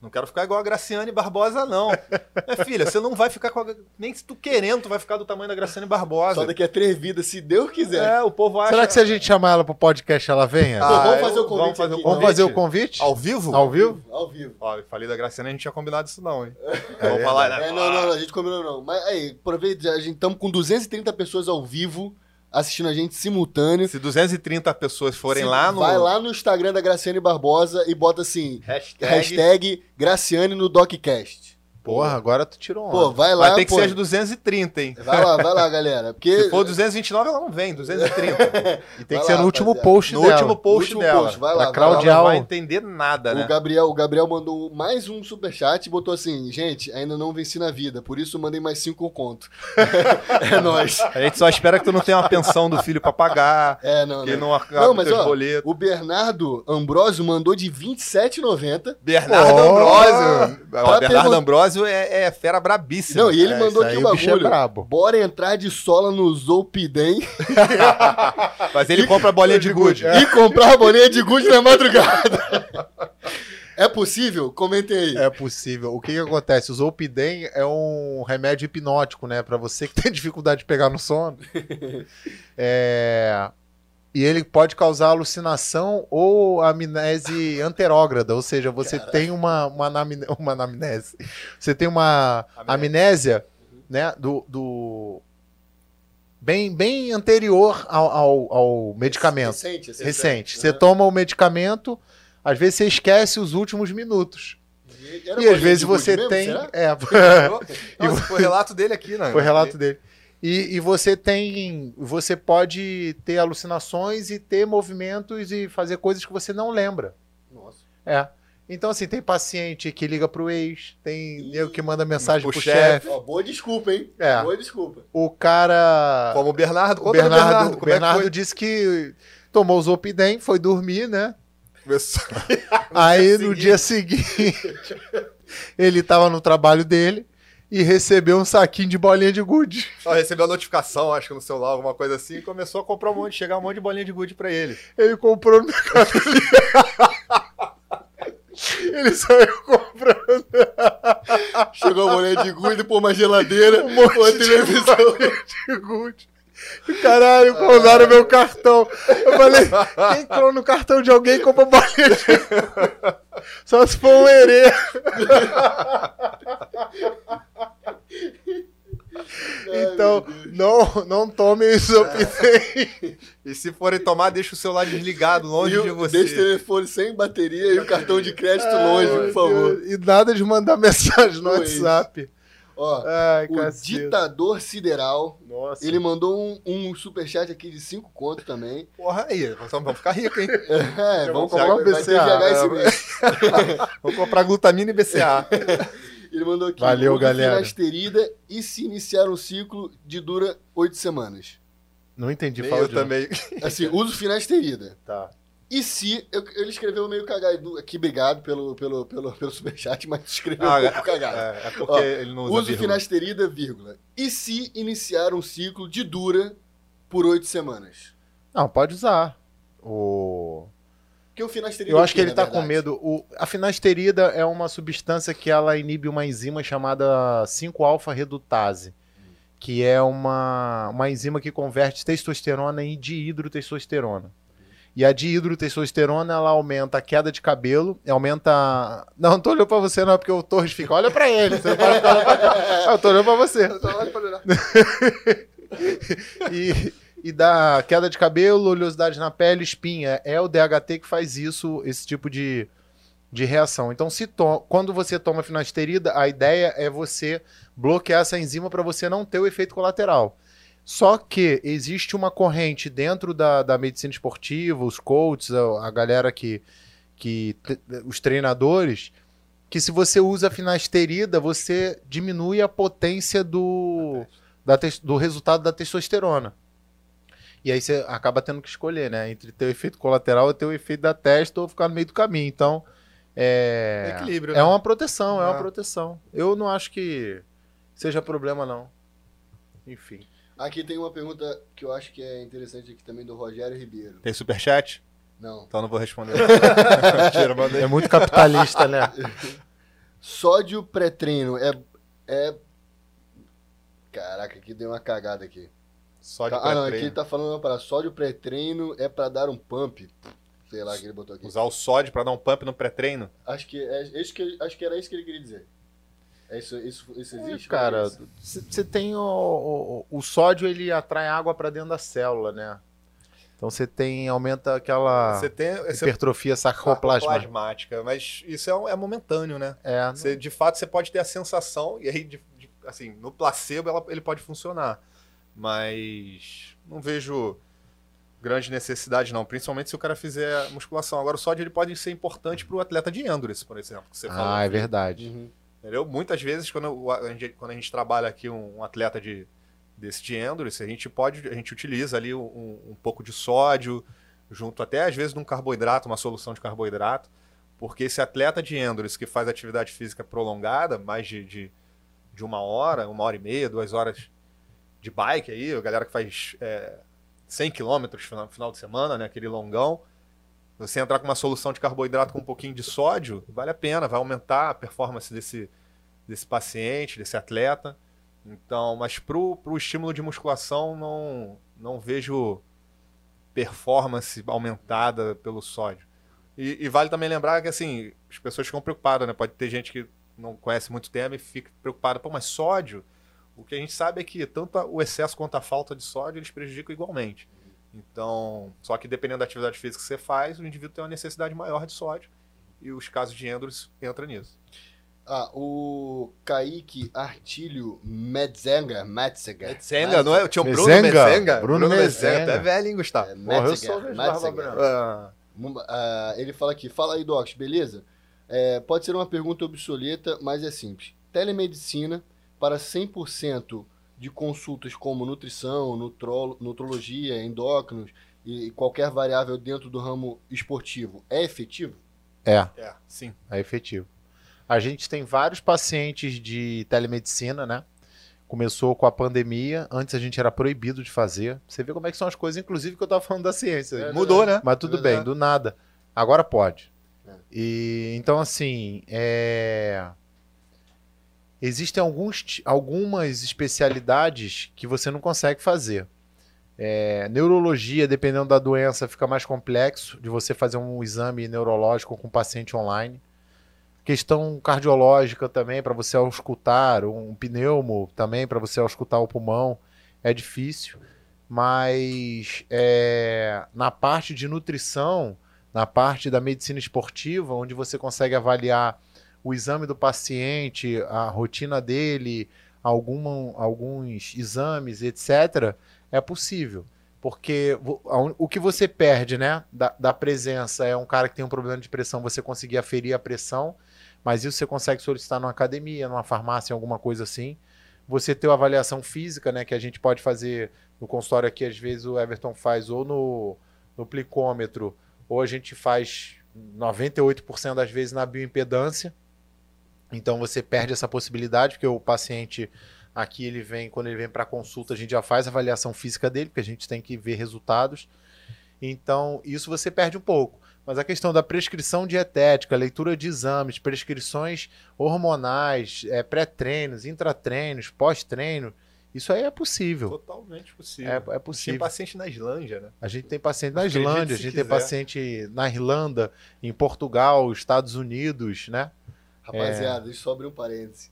não quero ficar igual a Graciane Barbosa, não. Minha filha, você não vai ficar com a... Nem se tu querendo, tu vai ficar do tamanho da Graciane Barbosa. Só daqui a três vidas, se Deus quiser. É, o povo acha... Será que se a gente chamar ela pro podcast, ela venha? Pô, vamos fazer o convite Vamos fazer o aqui, convite. Vamos fazer o convite? Ao vivo? Ao vivo? Ao vivo. Ó, eu falei da Graciane, a gente tinha combinado isso não, hein? É vamos falar, né? É, não, não, não, a gente combinou não. Mas aí, aproveita, a gente estamos com 230 pessoas ao vivo assistindo a gente simultâneo. Se 230 pessoas forem Se- lá no... Vai lá no Instagram da Graciane Barbosa e bota assim, Hashtag... hashtag Graciane no DocCast. Porra, agora tu tirou onda. Pô, vai lá, Vai ter que pô. ser as 230, hein? Vai lá, vai lá, galera. Porque Se for 229, ela não vem, 230. e tem vai que ser lá, no último rapaziada. post No dela. último post último dela. post, vai lá. Claudiar Ela não vai entender nada, né? O Gabriel, o Gabriel mandou mais um superchat e botou assim: gente, ainda não venci na vida, por isso mandei mais cinco conto. é nóis. A gente só espera que tu não tenha uma pensão do filho pra pagar, É, não, que não. não acabe Não, mas ó, boletos. o Bernardo Ambrosio mandou de R$27,90. Bernardo Oh! Ambrosio. Ó, Pra Bernardo pergun- Ambrosio é, é fera brabíssima. Não, e ele É, mandou aqui o o bicho é bagulho. brabo. Bora entrar de sola no Zolpidem Mas ele compra a bolinha de gude. e comprar a bolinha de gude na madrugada. É possível? Comentem aí. É possível. O que que acontece? O Zolpidem é um remédio hipnótico, né? Pra você que tem dificuldade de pegar no sono. É... E ele pode causar alucinação ou amnese anterógrada, ou seja, você tem uma, uma, anamne- uma anamnese. Você tem uma amnésia, né, do, do- bem, bem anterior ao, ao, ao medicamento. Recente, assim. Recente. Você Aham. toma o medicamento, às vezes você esquece os últimos minutos. E bolinha às vezes você mesmo, tem. será? É, Nossa, foi relato dele aqui, né? foi relato dele. E, e você tem. Você pode ter alucinações e ter movimentos e fazer coisas que você não lembra. Nossa. É. Então, assim, tem paciente que liga pro ex, tem eu que manda mensagem Pro pro, chefe. boa desculpa, hein? É. Boa desculpa. O cara. Como o Bernardo. o Conta Bernardo, Bernardo. o é que Bernardo foi? disse que tomou o Zolpidem, foi dormir, né? Começou- Aí dia no dia seguinte, ele tava no trabalho dele e recebeu um saquinho de bolinha de gude. Recebeu a notificação, acho que no celular, alguma coisa assim, e começou a comprar um monte, chegar um monte de bolinha de gude pra ele. Ele comprou no Mercado. Ele saiu comprando Chegou a bolinha de gude, pôr uma geladeira, um monte uma de televisão. bolinha de gude. Caralho, clonaram meu cartão. Eu falei, quem clona o cartão de alguém compra bolinha de? Só se for um herê. Então, não, não tomem isso E se forem tomar, deixa o celular desligado, longe E o- de você. Deixa o telefone sem bateria e o cartão de crédito longe, por favor. E nada de mandar mensagem no Pois. WhatsApp. Ó, Ai, o cacete. ditador sideral. Nossa. Ele mandou um, um superchat aqui de 5 conto também. Porra, aí, nós vamos ficar ricos, hein? É, Eu vamos comprar um BCA, esse é, mês. Vamos comprar glutamina e BCA. Ele mandou aqui. Valeu, galera. finasterida e se iniciar um ciclo de dura 8 semanas. Não entendi, Nem fala eu também. Assim, uso finasterida. Tá. E se. eu- ele escreveu meio cagado aqui, obrigado pelo, pelo, pelo, pelo superchat, mas escreveu Ah, um pouco cagado. É, é porque Ó, ele não usa Uso vírgula. finasterida, vírgula. E se iniciar um ciclo de dura por 8 semanas? Não, pode usar. O... Porque o finasterida. Eu é acho que ele tá com verdade? medo. O... A finasterida é uma substância que ela inibe uma enzima chamada 5-alfa-redutase, que é uma, uma enzima que converte testosterona em dihidrotestosterona. E a dihidrotestosterona, ela aumenta a queda de cabelo, aumenta... Não, não tô olhando pra você não, porque o Torres fica, olha pra ele, você não olhando pra. Ah, Eu tô olhando pra você. Eu tô pra olhar. e, e dá queda de cabelo, oleosidade na pele, espinha. É o DHT que faz isso, esse tipo de, de reação. Então, se to- quando você toma finasterida, a ideia é você bloquear essa enzima para você não ter o efeito colateral. Só que existe uma corrente dentro da, da medicina esportiva, os coaches, a, a galera que, que te- os treinadores, que se você usa finasterida, você diminui a potência do, da tes- do resultado da testosterona. E aí você acaba tendo que escolher, né? Entre ter o efeito colateral e ter o efeito da testa ou ficar no meio do caminho. Então, é, Equilíbrio, é né? uma proteção, é uma É. proteção. Eu não acho que seja problema, não. Enfim. Aqui tem uma pergunta que eu acho que é interessante aqui também do Rogério Ribeiro. Tem superchat? Não. Então não vou responder. Mentira, mandei. É muito capitalista, né? Sódio pré-treino é. é... Caraca, aqui deu uma cagada aqui. Só de ah, não, aqui ele pré-treino. tá falando uma parada. Sódio pré-treino é pra dar um pump. Sei lá que ele botou aqui. Usar o sódio pra dar um pump no pré-treino? Acho que, é, isso que, acho que era isso que ele queria dizer. É isso, isso, isso É, existe? cara, Isso. você tem o, o, o sódio, ele atrai água para dentro da célula, né? Então você tem, aumenta aquela Você tem hipertrofia sarcoplasmática. plasmática, mas isso é, um- é momentâneo, né? É, Você, de fato, você pode ter a sensação, e aí, de- de- assim, no placebo ela- ele pode funcionar. Mas não vejo grande necessidade, não. Principalmente se o cara fizer musculação. Agora, o sódio ele pode ser importante para o atleta de endurance, por exemplo. Que você falou. ah, é verdade. Uhum. Entendeu? Muitas vezes, quando a gente, quando a gente trabalha aqui um, um atleta de, desse de endurance, a gente pode, a gente utiliza ali um, um pouco de sódio, junto até às vezes de um carboidrato, uma solução de carboidrato, porque esse atleta de endurance que faz atividade física prolongada, mais de, de, de uma hora, uma hora e meia, duas horas de bike aí, a galera que faz é, 100 quilômetros no final de semana, né, aquele longão, você entrar com uma solução de carboidrato com um pouquinho de sódio, vale a pena, vai aumentar a performance desse, desse paciente, desse atleta. Então, mas pro, pro estímulo de musculação, não, não vejo performance aumentada pelo sódio. E, e vale também lembrar que, assim, as pessoas ficam preocupadas, né? Pode ter gente que não conhece muito o tema e fica preocupada. Pô, mas sódio, o que a gente sabe é que tanto o excesso quanto a falta de sódio, eles prejudicam igualmente. Então, só que dependendo da atividade física que você faz, o indivíduo tem uma necessidade maior de sódio. E os casos de endurance entram nisso. Ah, o Kaique Artílio Metzenga. Metzenga. Metzenga, não é? Tinha o Bruno Mezenga. Metzenga. Bruno Metzenga. Mezenga. Tu é velho, hein, Gustavo? É, Porra, eu Metzenga, sou mesmo, Barba Metzenga. Branca. Ah, ah, ele fala aqui, fala aí, Docs, beleza? É, pode ser uma pergunta obsoleta, mas é simples. Telemedicina para 100% de consultas como nutrição, nutrolo- nutrologia, endócrinos e qualquer variável dentro do ramo esportivo é efetivo? É, é, sim. é efetivo. A gente tem vários pacientes de telemedicina, né? Começou com a pandemia, antes a gente era proibido de fazer. Você vê como é que são as coisas, inclusive que eu tava falando da ciência. É Mudou, né? Mas tudo É bem, do nada. Agora pode. É. E então assim, é... existem alguns, algumas especialidades que você não consegue fazer. É, neurologia, dependendo da doença, fica mais complexo de você fazer um exame neurológico com o paciente online. Questão cardiológica também, para você auscultar, um pneumo também, para você auscultar o pulmão, é difícil. Mas é, na parte de nutrição, na parte da medicina esportiva, onde você consegue avaliar o exame do paciente, a rotina dele, alguns exames, etc., é possível. Porque o que você perde, né, da, da presença é um cara que tem um problema de pressão, você conseguir aferir a pressão, mas isso você consegue solicitar numa academia, numa farmácia, alguma coisa assim. Você ter uma avaliação física, né, que a gente pode fazer no consultório aqui, às vezes o Everton faz ou no, no plicômetro, ou a gente faz 98% das vezes na bioimpedância. Então você perde essa possibilidade, porque o paciente aqui ele vem, quando ele vem para consulta, a gente já faz a avaliação física dele, porque a gente tem que ver resultados. Então, isso você perde um pouco. Mas a questão da prescrição dietética, leitura de exames, prescrições hormonais, é, pré-treinos, intratreinos, pós-treino, isso aí é possível. Totalmente possível. É, é Tem possível. paciente na Islândia, né? A gente tem paciente na Islândia, a gente tem quiser. paciente na Irlanda, em Portugal, Estados Unidos, né? Rapaziada, deixa eu só abrir um parêntese.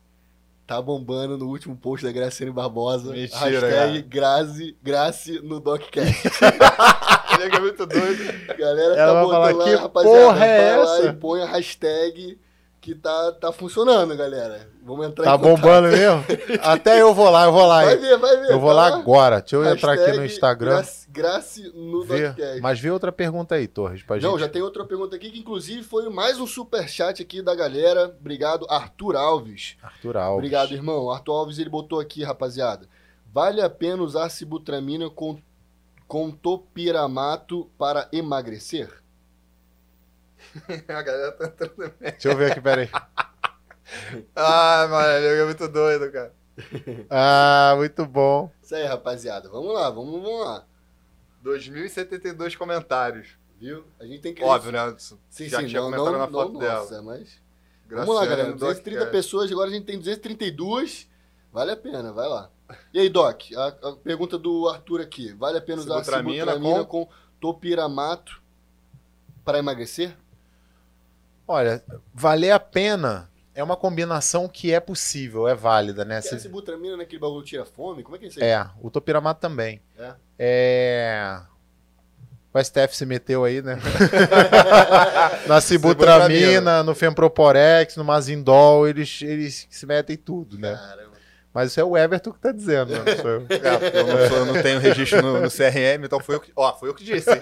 Tá bombando no último post da Graciane Barbosa. Mentira, hashtag. Grazi, Grace no DocCast. É muito doido. Galera Ela tá botando lá, "Que rapaziada. porra é vai lá essa?" e põe a hashtag que tá, tá funcionando, galera. Vamos entrar Tá bombando mesmo? Até eu vou lá, eu vou lá. Vai ver, vai ver. Eu vou tá lá agora. Deixa eu entrar aqui no Hashtag Instagram. Grace, Grace no. DocCast. Mas vê outra pergunta aí, Torres, pra Não, gente. já tem outra pergunta aqui que inclusive foi mais um superchat aqui da galera. Obrigado, Arthur Alves. Arthur Alves. Obrigado, irmão. Arthur Alves ele botou aqui, rapaziada. Vale a pena usar sibutramina com, com topiramato para emagrecer? A galera tá entrando. Deixa eu ver aqui, peraí. Ah, mano, ele é muito doido, cara. Ah, muito bom. Isso aí, rapaziada. Vamos lá, vamos, vamos lá. 2072 comentários. Viu? A gente tem que. Óbvio, né? Sim, Já sim, tinha não, não, na não foto dela. nossa, mas... Vamos Graciane lá, galera. no 230 Doccast. pessoas, agora a gente tem 232. Vale a pena, vai lá. E aí, Doc, a, a pergunta do Arthur aqui. Vale a pena usar Sibutramina sibutramina com topiramato para emagrecer? Olha, valer a pena é uma combinação que é possível, é válida, né? Que a Se- sibutramina naquele bagulho tira fome? Como é que é isso aí? É, o topiramato também. É? É... O STF se meteu aí, né? Na Sibutramina. no Femproporex, no Mazindol, eles, eles se metem em tudo, né? Caramba. Mas isso é o Everton que tá dizendo, né? Não sou eu. É, eu não, sou- eu não tenho registro no, no CRM, então foi eu que. Ó, foi eu que disse.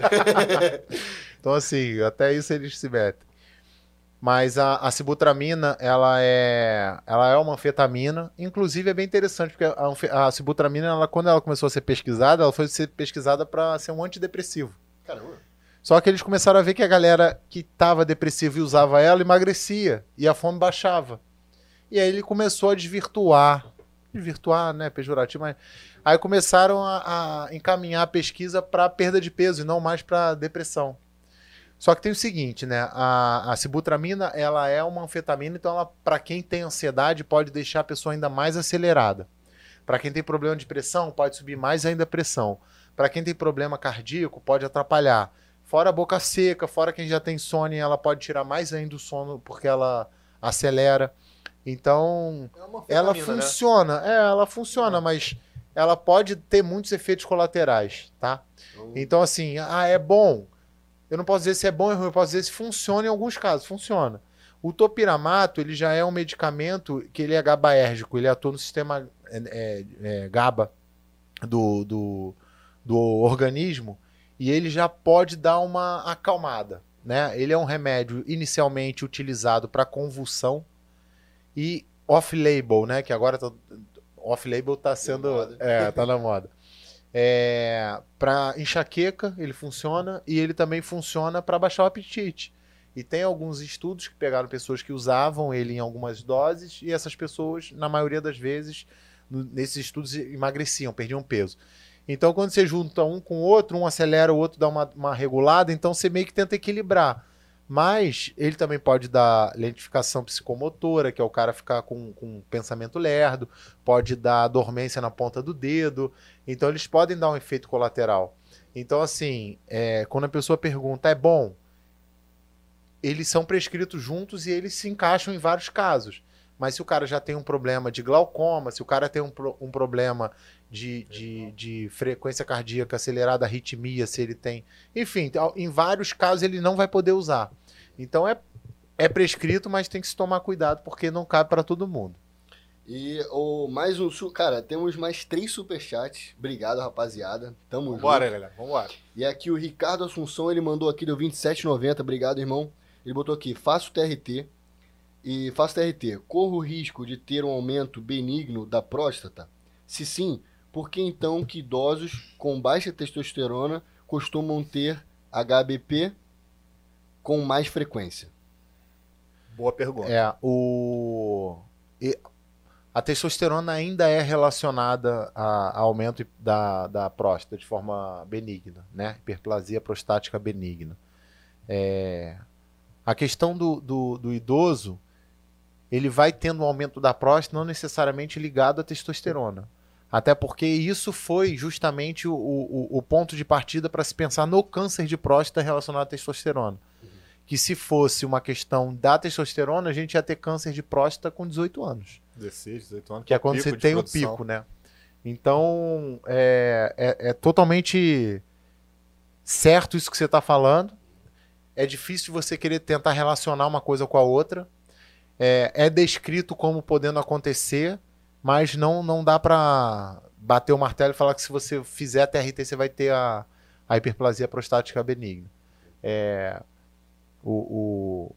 Então, assim, até isso eles se metem. Mas a, a sibutramina, ela é, ela é uma anfetamina. Inclusive, é bem interessante, porque a, a sibutramina, ela, quando ela começou a ser pesquisada, ela foi ser pesquisada para ser um antidepressivo. Caramba. Só que eles começaram a ver que a galera que estava depressiva e usava ela emagrecia e a fome baixava. E aí ele começou a desvirtuar. Desvirtuar, né? Pejorativo, mas. Aí começaram a, a encaminhar a pesquisa para perda de peso e não mais para depressão. Só que tem o seguinte, né? A, a sibutramina, ela é uma anfetamina, então ela, para quem tem ansiedade, pode deixar a pessoa ainda mais acelerada. Para quem tem problema de pressão, pode subir mais ainda a pressão. Para quem tem problema cardíaco, pode atrapalhar. Fora a boca seca, fora quem já tem sono, ela pode tirar mais ainda o sono porque ela acelera. Então, É ela né? funciona. É, ela funciona, mas ela pode ter muitos efeitos colaterais, tá? Então, Então, assim, ah, é bom. Eu não posso dizer se é bom ou ruim, eu posso dizer se funciona em alguns casos. Funciona. O topiramato, ele já é um medicamento que ele é GABAérgico, ele atua no sistema é, é, é, GABA do, do, do organismo e ele já pode dar uma acalmada, né? Ele é um remédio inicialmente utilizado para convulsão e off-label, né? Que agora tá, off-label está sendo, moda. é, tá na moda. É, para enxaqueca ele funciona e ele também funciona para baixar o apetite. E tem alguns estudos que pegaram pessoas que usavam ele em algumas doses e essas pessoas, na maioria das vezes, nesses estudos emagreciam, perdiam peso. Então, quando você junta um com o outro, um acelera, o outro dá uma, uma regulada, então você meio que tenta equilibrar. Mas ele também pode dar lentificação psicomotora, que é o cara ficar com, com um pensamento lerdo, pode dar dormência na ponta do dedo. Então, eles podem dar um efeito colateral. Então, assim, é, quando a pessoa pergunta, é bom? Eles são prescritos juntos e eles se encaixam em vários casos. Mas se o cara já tem um problema de glaucoma, se o cara tem um, um problema de, de, de frequência cardíaca acelerada, arritmia, se ele tem. Enfim, em vários casos ele não vai poder usar. Então é, é prescrito, mas tem que se tomar cuidado porque não cabe para todo mundo. E o mais um. su- Cara, temos mais três superchats. Obrigado, rapaziada. Tamo junto. Vambora, galera. Vambora. E aqui o Ricardo Assunção, ele mandou aqui, deu 27,90. Obrigado, irmão. Ele botou aqui, faço TRT. E faço TRT. Corro o risco de ter um aumento benigno da próstata? Se sim, por que então que idosos com baixa testosterona costumam ter HBP com mais frequência? Boa pergunta. É, o. e- A testosterona ainda é relacionada a, a aumento da, da próstata de forma benigna, né? Hiperplasia prostática benigna. É, A questão do, do, do idoso, ele vai tendo um aumento da próstata não necessariamente ligado à testosterona. Até porque isso foi justamente o, o, o ponto de partida para se pensar no câncer de próstata relacionado à testosterona. Que se fosse uma questão da testosterona, a gente ia ter câncer de próstata com 18 anos. 16, 18 anos. Que é quando você tem o pico, né? Então, é, é, é totalmente certo isso que você está falando. É difícil você querer tentar relacionar uma coisa com a outra. É, é descrito como podendo acontecer, mas não, não dá para bater o martelo e falar que se você fizer TRT, você vai ter a, a hiperplasia prostática benigna. É, o, o-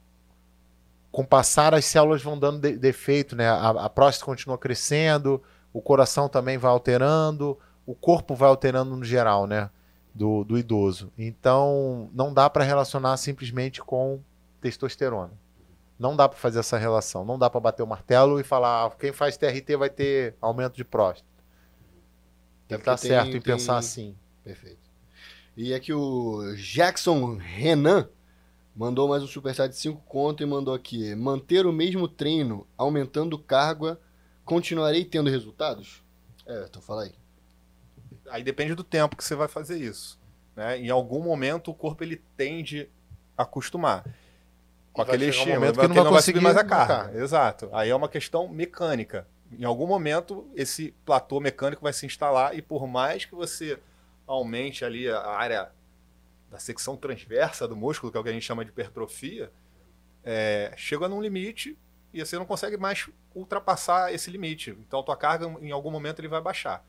com o passar, as células vão dando de- defeito, né? A, a próstata continua crescendo, o coração também vai alterando, o corpo vai alterando no geral, né? Do, do idoso. Então, não dá para relacionar simplesmente com testosterona. Não dá para fazer essa relação. Não dá para bater o martelo e falar ah, quem faz TRT vai ter aumento de próstata. Tem que estar porque certo tem- em pensar tem- assim. Perfeito. E aqui o Jackson Renan mandou mais um superchat de 5 conto e mandou aqui: manter o mesmo treino, aumentando carga, continuarei tendo resultados? É, então fala aí. Aí depende do tempo que você vai fazer isso. Né? Em algum momento o corpo ele tende a acostumar. Com E aquele chegar um estímulo, momento vai- que não vai vai subir conseguir mais a carga. Exato. Aí é uma questão mecânica. Em algum momento esse platô mecânico vai se instalar e por mais que você aumente ali a área da secção transversa do músculo, que é o que a gente chama de hipertrofia, é, chega num limite e você não consegue mais ultrapassar esse limite. Então, a tua carga, em algum momento, ele vai baixar.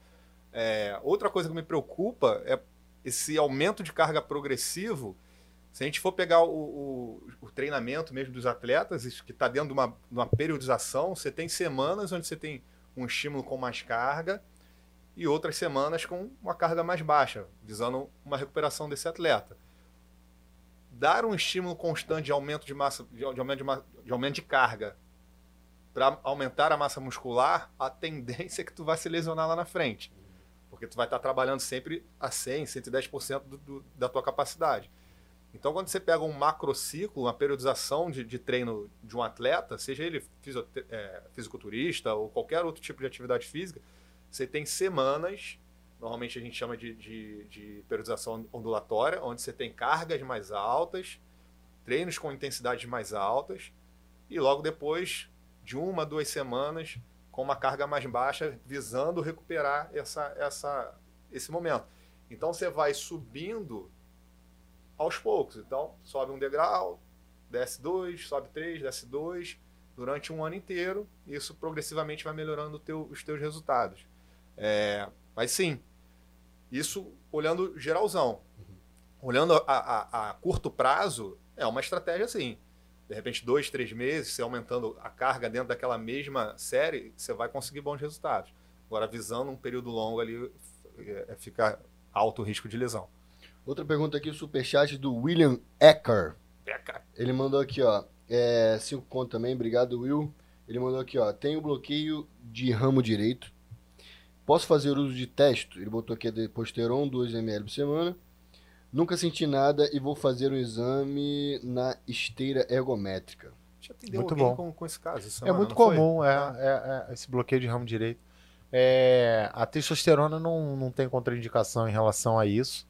É, outra coisa que me preocupa é esse aumento de carga progressivo. Se a gente for pegar o, o- o treinamento mesmo dos atletas, que está dentro de uma, de uma periodização, você tem semanas onde você tem um estímulo com mais carga e outras semanas com uma carga mais baixa, visando uma recuperação desse atleta. Dar um estímulo constante de aumento de massa, de, aumento, de, de aumento de carga para aumentar a massa muscular, a tendência é que tu vai se lesionar lá na frente. Porque tu vai estar trabalhando sempre a 100, 110% do, do, da tua capacidade. Então, quando você pega um macrociclo, uma periodização de, de treino de um atleta, seja ele é, fisiculturista ou qualquer outro tipo de atividade física, você tem semanas, normalmente a gente chama de, de, de periodização ondulatória, onde você tem cargas mais altas, treinos com intensidades mais altas, e logo depois de uma, duas semanas com uma carga mais baixa, visando recuperar essa, essa, esse momento. Então você vai subindo aos poucos. Então sobe um degrau, desce dois, sobe três, desce dois, durante um ano inteiro. Isso progressivamente vai melhorando teu- os teus resultados. É, mas sim, isso olhando geralzão. Olhando a, a- a curto prazo, é uma estratégia sim. De repente, dois, três meses, você aumentando a carga dentro daquela mesma série, você vai conseguir bons resultados. Agora, visando um período longo ali, é, é, fica alto o risco de lesão. Outra pergunta aqui, o superchat do William Ecker. Ele mandou aqui, ó. É, cinco conto também, obrigado, Will. Ele mandou aqui, ó. Tenho bloqueio de ramo direito. Posso fazer uso de testo? Ele botou aqui de posteron, 2 ml por semana. Nunca senti nada e vou fazer um exame na esteira ergométrica. Já atendeu Muito bom. Com, com esse caso? É semana, muito não foi? comum, é, Ah. é- é esse bloqueio de ramo direito. É, a testosterona não, não tem contraindicação em relação a isso.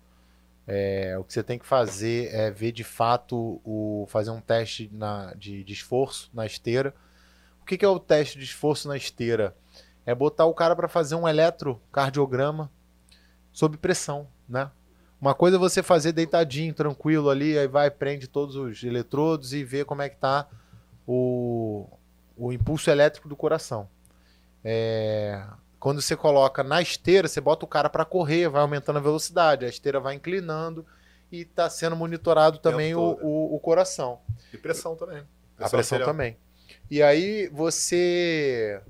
É, o que você tem que fazer é ver de fato o fazer um teste na- de, de esforço na esteira. O que, que é o teste de esforço na esteira? É botar o cara para fazer um eletrocardiograma sob pressão, né? Uma coisa é você fazer deitadinho, tranquilo ali, aí vai, prende todos os eletrodos e vê como é que tá o, o impulso elétrico do coração. é, quando você coloca na esteira, você bota o cara para correr, vai aumentando a velocidade, a esteira vai inclinando e está sendo monitorado também o, o, o coração. E pressão também. A pressão arterial. também. E aí você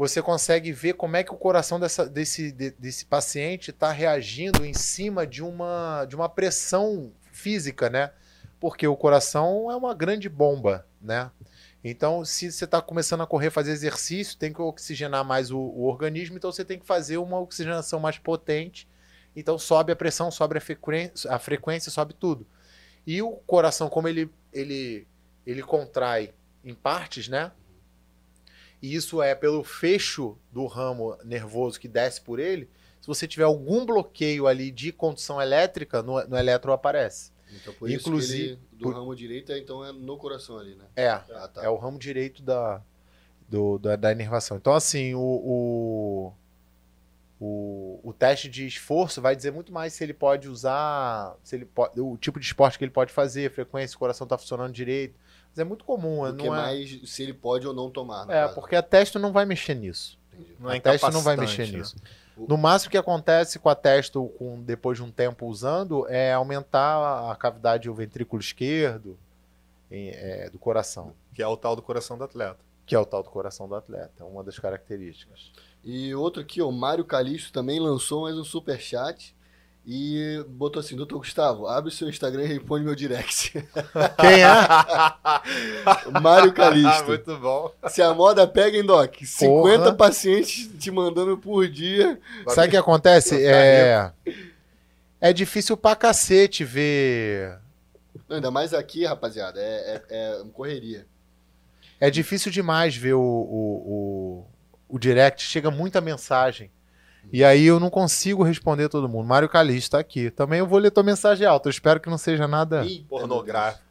você consegue ver como é que o coração dessa- desse, de- desse paciente está reagindo em cima de uma, de uma pressão física, né? Porque o coração é uma grande bomba, né? Então, se você está começando a correr, fazer exercício, tem que oxigenar mais o, o organismo, então você tem que fazer uma oxigenação mais potente. Então sobe a pressão, sobe a frequência, a frequência sobe tudo. E o coração, como ele, ele, ele contrai em partes, né? E isso é pelo fecho do ramo nervoso que desce por ele. Se você tiver algum bloqueio ali de condução elétrica, no, no eletro aparece. Então, por Inclusive- isso que ele, do ramo direito, então é no coração ali, né? É, Ah, tá. é o ramo direito da, do- da, da inervação. Então, assim, o, o, o, o teste de esforço vai dizer muito mais se ele pode usar, se ele pode, o tipo de esporte que ele pode fazer, frequência, se o coração está funcionando direito. Mas é muito comum, Do que não é? mais se ele pode ou não tomar. É, caso. porque a teste não vai mexer nisso. Entendi. Não é a teste não vai mexer né? nisso. No máximo que acontece com a testo com, depois de um tempo usando é aumentar a cavidade do ventrículo esquerdo em- é, do coração, Que é o tal do coração do atleta. que é o tal do coração do atleta, é uma das características. E outro aqui, o Mário Calixto também lançou mais um superchat e botou assim, doutor Gustavo, abre seu Instagram e responde meu direct. Quem é? Mário Calixto. Muito bom. Se a moda pega, hein, Doc? 50 Porra. pacientes te mandando por dia. Sabe o que acontece? É, é difícil pra cacete ver. Não, ainda mais aqui, rapaziada, é, é, é uma correria. É difícil demais ver o, o, o, o direct, chega muita mensagem. E aí eu não consigo responder todo mundo. Mário Calixto tá aqui. Também eu vou ler tua mensagem alta. Eu espero que não seja nada. Eita, Pornográfico.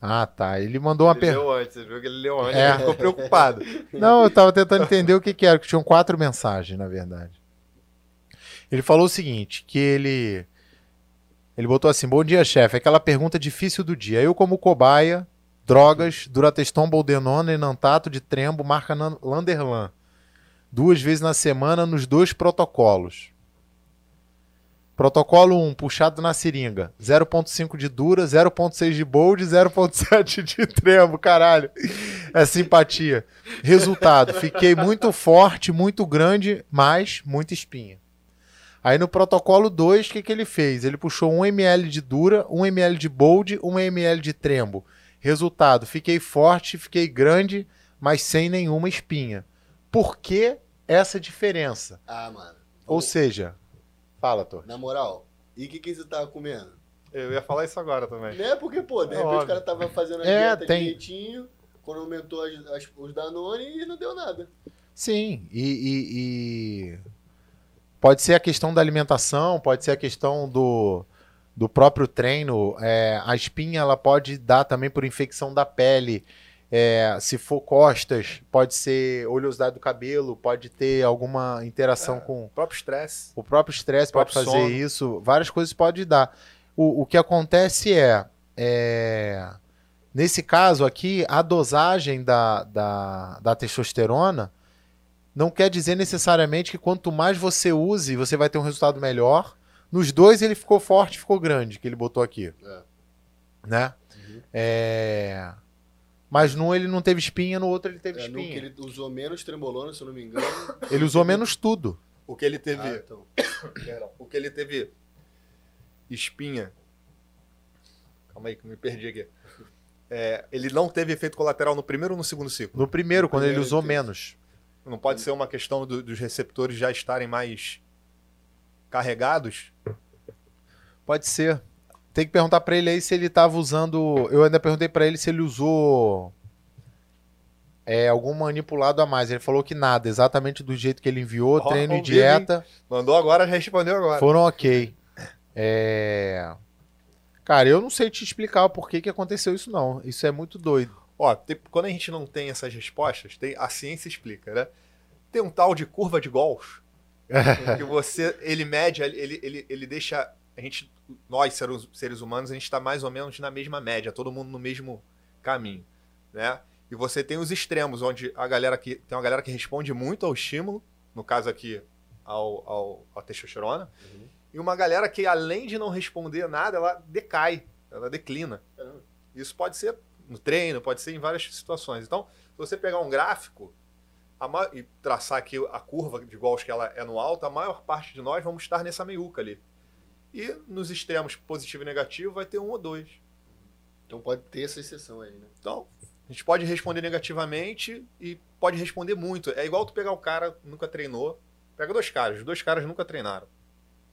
Ah, tá. Ele mandou uma ele pergunta. leu antes, você viu que ele leu antes. É. Ele ficou preocupado. Não, eu tava tentando entender o que, que era, que tinham quatro mensagens, na verdade. Ele falou o seguinte, que ele. Ele botou assim: Bom dia, chefe. Aquela pergunta difícil do dia. Eu, como cobaia, drogas, Durateston, Boldenona, Enantato de Trembo, marca Landerlan. Duas vezes na semana nos dois protocolos. Protocolo 1, puxado na seringa. 0.5 de dura, 0.6 de bold, 0.7 de trembo. Caralho. É simpatia. Resultado, fiquei muito forte, muito grande, mas muita espinha. Aí no protocolo 2, o que, que ele fez? Ele puxou 1 ml de dura, 1 ml de bold, 1 ml de trembo. Resultado, fiquei forte, fiquei grande, mas sem nenhuma espinha. Por que essa diferença? Ah, mano. Ou Vamos- seja, fala, Tor. Na moral, e o que, que você tava comendo? Eu ia falar isso agora também. Né? Porque, pô, de É repente óbvio. o cara tava fazendo a É, dieta tem- direitinho, quando aumentou as, as- os Danone e não deu nada. Sim, e, e- e pode ser a questão da alimentação, pode ser a questão do, do próprio treino. É, a espinha ela pode dar também por infecção da pele. É, se for costas, pode ser oleosidade do cabelo, pode ter alguma interação É. com O próprio estresse. o próprio estresse pode fazer sono. isso, várias coisas pode dar. O, o que acontece é, é, nesse caso aqui, a dosagem da, da, da testosterona não quer dizer necessariamente que quanto mais você use, você vai ter um resultado melhor. Nos dois ele ficou forte, ficou grande, que ele botou aqui. É. Né? Uhum. É, Mas num ele não teve espinha, no outro ele teve É, espinha. ele usou menos trembolona, se eu não me engano. Ele usou menos tudo. O que ele teve. Ah, então. O que ele teve espinha. Calma aí, que eu me perdi aqui. É, ele não teve efeito colateral no primeiro ou no segundo ciclo? No primeiro, No quando ele primeiro usou ele menos. Não pode ser uma questão do- dos receptores já estarem mais carregados? Pode ser. Tem que perguntar pra ele aí se ele tava usando. Eu ainda perguntei pra ele se ele usou é, algum manipulado a mais. Ele falou que nada, exatamente do jeito que ele enviou, Ó, treino e dieta, Mandou agora, respondeu agora. foram ok. É... Cara, eu não sei te explicar o porquê que aconteceu isso, não. Isso é muito doido. Ó, tem- quando a gente não tem essas respostas, tem, a ciência explica, né? Tem um tal de curva de Gauss que você ele mede, ele, ele, ele deixa a gente, nós seres, humanos, a gente está mais ou menos na mesma média, todo mundo no mesmo caminho, né? E você tem os extremos, onde a galera que tem uma galera que responde muito ao estímulo, no caso aqui ao, ao, ao testosterona, Uhum. e uma galera que além de não responder nada, ela decai, ela declina. Caramba. Isso pode ser no treino, pode ser em várias situações. Então, se você pegar um gráfico e traçar aqui a curva de igual que ela é no alto, a maior parte de nós vamos estar nessa meiuca ali. E nos extremos positivo e negativo vai ter um ou dois. Então pode ter essa exceção aí, né? Então, a gente pode responder negativamente e pode responder muito. É igual tu pegar o cara que nunca treinou. Pega dois caras, os dois caras nunca treinaram.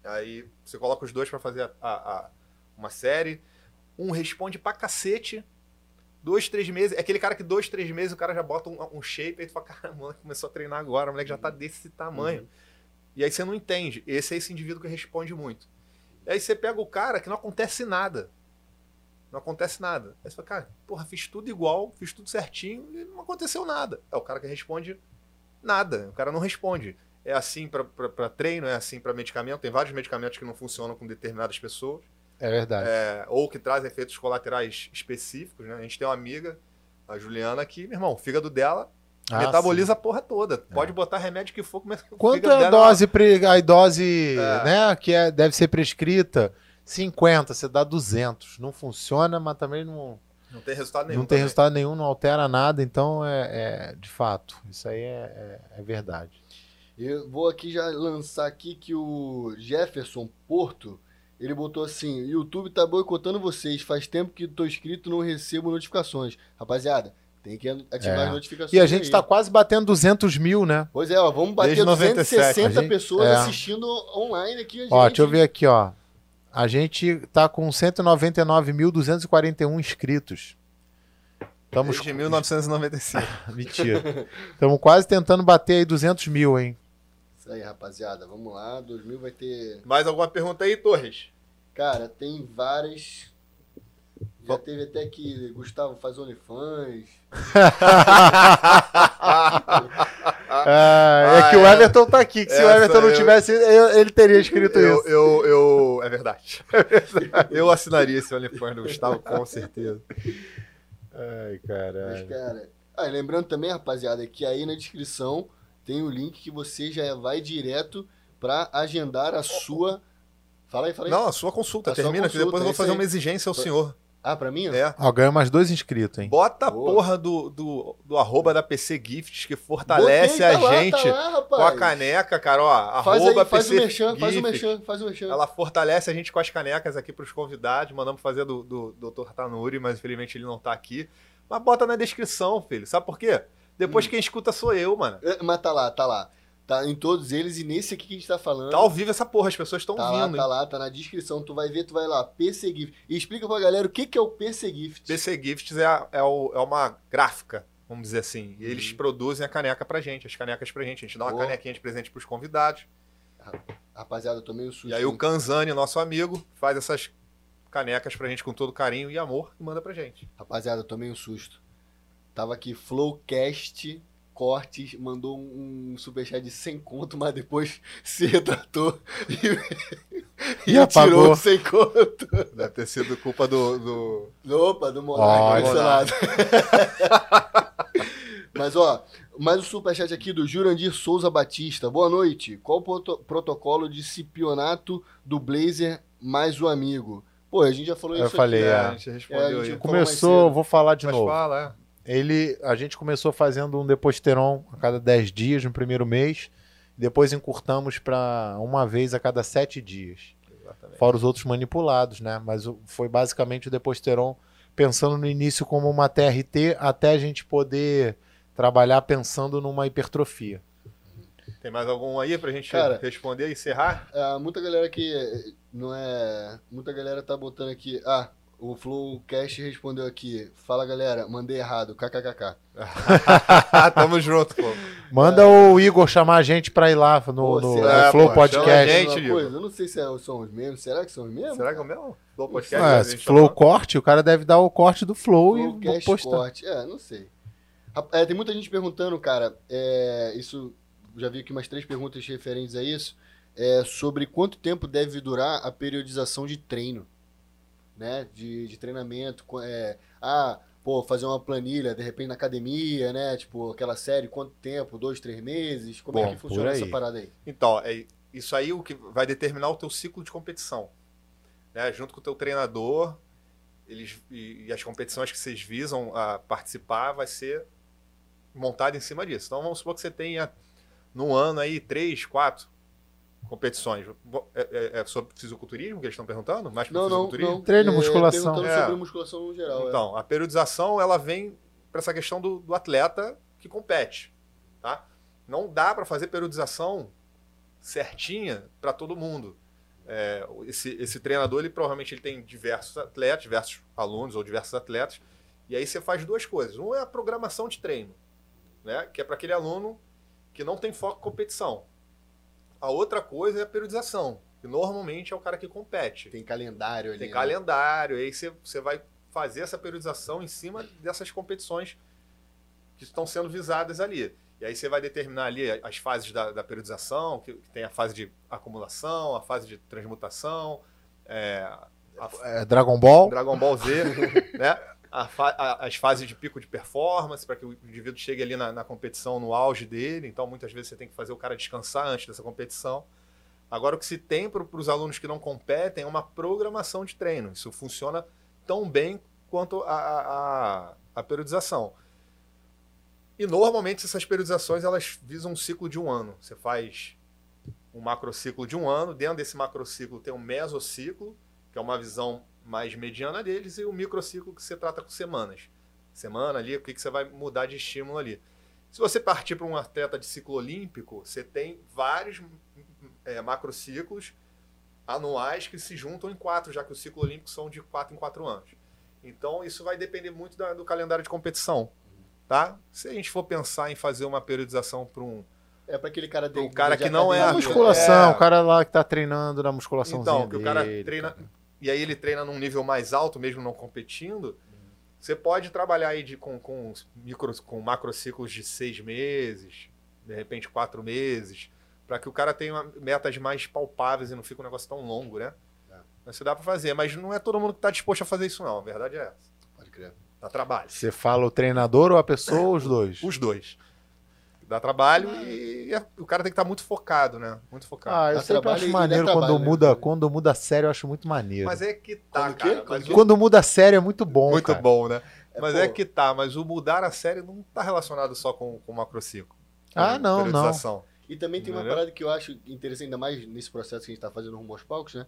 Aí você coloca os dois pra fazer a- a- a- uma série. Um responde pra cacete. Dois, três meses. É aquele cara que dois, três meses o cara já bota um, um shape. Aí tu fala, cara, começou a treinar agora. O moleque já tá desse tamanho. Uhum. E aí você não entende. Esse é esse indivíduo que responde muito. E aí você pega o cara que não acontece nada. Não acontece nada. Aí você fala, cara, porra, fiz tudo igual, fiz tudo certinho e não aconteceu nada. É o cara que responde nada. O cara não responde. É assim pra treino, é assim pra medicamento. Tem vários medicamentos que não funcionam com determinadas pessoas. É verdade. É, ou que trazem efeitos colaterais específicos. Né? A gente tem uma amiga, a Juliana, que, meu irmão, o fígado dela Ah, metaboliza a porra toda. Pode botar remédio que for, mas Quanto é a dela- dose, pre- a dose É. né, que é, deve ser prescrita? 50, você dá 200. Não funciona, mas também não, Não tem resultado nenhum. não tem também. resultado nenhum, não altera nada. Então, é, é- de fato, isso aí é, é- é verdade. Eu vou aqui já lançar aqui que o Jefferson Porto, ele botou assim, YouTube tá boicotando vocês, faz tempo que tô inscrito e não recebo notificações. Rapaziada, tem que ativar É. as notificações E a gente aí. tá quase batendo 200 mil, né? Pois é, ó, vamos bater Desde 97, 260 a gente- pessoas é. assistindo online aqui a gente. Ó, deixa eu ver aqui, ó. A gente tá com 199.241 inscritos. Estamos Desde 1995. Mentira. Estamos quase tentando bater aí 200 mil, hein? Isso aí, rapaziada, vamos lá, 2000 vai ter... Mais alguma pergunta aí, Torres? Cara, tem várias... Já Bom. teve até que Gustavo faz OnlyFans. Ah, é que o é. Everton tá aqui, que se o Everton não eu- tivesse, eu- ele teria escrito Eu, isso. eu, eu- É verdade. Eu assinaria esse OnlyFans do Gustavo, com certeza. Ai, Mas, caralho. cara. Ah, lembrando também, rapaziada, que aí na descrição tem o link que você já vai direto pra agendar a sua. Fala aí, fala aí. Não, a sua consulta. A sua Termina, que consulta, depois eu vou isso fazer aí. uma exigência ao senhor. Ah, pra mim? É. Ó, ganhou mais dois inscritos, hein? Bota a Boa. porra do, do, do arroba da PC Gifts que fortalece Botei, a tá lá, gente tá lá, com a caneca, cara. Ó, Faz arroba aí, faz o PC merchan, faz o Gifts. merchan, faz o merchan. Ela fortalece a gente com as canecas aqui pros convidados. Mandamos fazer do, do, do Dr. Tanuri, mas infelizmente ele não tá aqui. Mas bota na descrição, filho. Sabe por quê? Depois Hum. quem escuta sou eu, mano. É, Mas tá lá, tá lá. Tá em todos eles e nesse aqui que a gente tá falando. Tá ao vivo essa porra, as pessoas estão Tá lá, vindo. tá lá, tá na descrição. Tu vai ver, tu vai lá, PC Gift. E explica pra galera o que, que é o PC Gift. PC Gifts é, a- é, o- é uma gráfica, vamos dizer assim. E eles Uhum. produzem a caneca pra gente, as canecas pra gente. A gente dá uma Boa. canequinha de presente pros convidados. Rapaziada, eu tomei um susto. E aí o? Kanzani, nosso amigo, faz essas canecas pra gente com todo carinho e amor e manda pra gente. Rapaziada, eu tomei um susto. Tava aqui Flowcast Cortes, mandou um, um superchat de 100 conto, mas depois se retratou e, E apagou. tirou 100 conto. Deve ter sido culpa do. do... Opa, do Monark cancelado. Mas ó, mais um superchat aqui do Jurandir Souza Batista. Boa noite. Qual o proto- protocolo de cipionato do Blazer mais o amigo? Pô, a gente já falou Eu isso falei, aqui. é. a gente respondeu É, a gente Começou, vou falar de Mas novo. fala, é. Ele, a gente começou fazendo um Deposteron a cada 10 dias no primeiro mês. Depois encurtamos para uma vez a cada 7 dias. Exatamente. Fora os outros manipulados, né? Mas foi basicamente o Deposteron pensando no início como uma TRT até a gente poder trabalhar pensando numa hipertrofia. Tem mais algum aí pra gente Cara. responder e encerrar? Ah, muita galera que não é. Muita galera tá botando aqui. Ah, o Flowcast respondeu aqui. Fala galera, mandei errado, kkkk. Tamo junto, pô. Manda o Igor chamar a gente para ir lá no, Pô, no- será, no Flow pô? Podcast. gente, coisa, eu não sei se é- são os mesmos. Será que são os mesmos? Será que é o meu? Flow Podcast? Se tá Flow falando? corte, o cara deve dar o corte do Flow e Flowcast postar. corte. É, não sei. É, tem muita gente perguntando, cara. é, isso. Já vi aqui umas três perguntas referentes a isso. é sobre quanto tempo deve durar a periodização de treino, né? De, de treinamento. É, ah, pô, fazer uma planilha, de repente na academia, né? Tipo, aquela série, quanto tempo? Dois, três meses? Como é Bom, que por funciona essa parada aí? Então, é isso aí o que vai determinar o teu ciclo de competição. Né? Junto com o teu treinador, eles, e, e as competições que vocês visam a participar vai ser montada em cima disso. Então vamos supor que você tenha no ano aí três, quatro competições. É, é- é sobre fisiculturismo que eles estão perguntando? Mais Não, não, não. Treino, É, musculação. Perguntando É. sobre musculação no geral. é. Então, a periodização ela vem para essa questão do, do atleta que compete, tá? Não dá para fazer periodização certinha para todo mundo. É, esse, esse treinador ele provavelmente ele tem diversos atletas, diversos alunos ou diversos atletas, e aí você faz duas coisas. Um é a programação de treino, né? Que é para aquele aluno que não tem foco em competição. A outra coisa é a periodização, que normalmente é o cara que compete. Tem calendário ali. Tem né? calendário, aí você, você vai fazer essa periodização em cima dessas competições que estão sendo visadas ali. E aí você vai determinar ali as fases da, da periodização, que, que tem a fase de acumulação, a fase de transmutação, é, a, É, Dragon Ball. Dragon Ball Z, né? Fa- a- as fases de pico de performance, para que o indivíduo chegue ali na, na competição no auge dele. Então, muitas vezes, você tem que fazer o cara descansar antes dessa competição. Agora, o que se tem para os alunos que não competem é uma programação de treino. Isso funciona tão bem quanto a, a, a- a periodização. E, normalmente, essas periodizações elas visam um ciclo de um ano. Você faz um macrociclo de um ano. Dentro desse macrociclo tem um mesociclo, que é uma visão mais mediana deles, e o microciclo que você trata com semanas. Semana ali, o que, que você vai mudar de estímulo ali. Se você partir para um atleta de ciclo olímpico, você tem vários é, macrociclos anuais que se juntam em quatro, já que os ciclos olímpicos são de quatro em quatro anos. Então, isso vai depender muito da- do calendário de competição. Tá? Se a gente for pensar em fazer uma periodização para um, É pra aquele cara Pro de- cara que não é Na academia. musculação, É. o cara lá que tá treinando na musculação Então, que o cara dele, treina. cara. E aí ele treina num nível mais alto, mesmo não competindo. Você pode trabalhar aí de, com, com, micro, com macrociclos de seis meses, de repente quatro meses, para que o cara tenha metas mais palpáveis e não fique um negócio tão longo, né? É. Mas Isso dá para fazer, mas não é todo mundo que está disposto a fazer isso, não. A verdade é essa. Pode crer. Dá trabalho. Você fala o treinador ou a pessoa ou os dois? Os dois. Dá trabalho e é- o cara tem que estar muito focado, né? Muito focado. Ah, eu Dá sempre trabalho acho maneiro trabalho, quando né? muda, quando muda a série, eu acho muito maneiro. mas é que tá, Quando cara. Quando Quando muda a série é muito bom, Muito cara. bom, né? É, Mas pô. é que tá, mas o mudar a série não tá relacionado só com, com o macrociclo. Ah, não, periodização. E também tem uma Entendeu? parada que eu acho interessante, ainda mais nesse processo que a gente tá fazendo rumo aos palcos, né?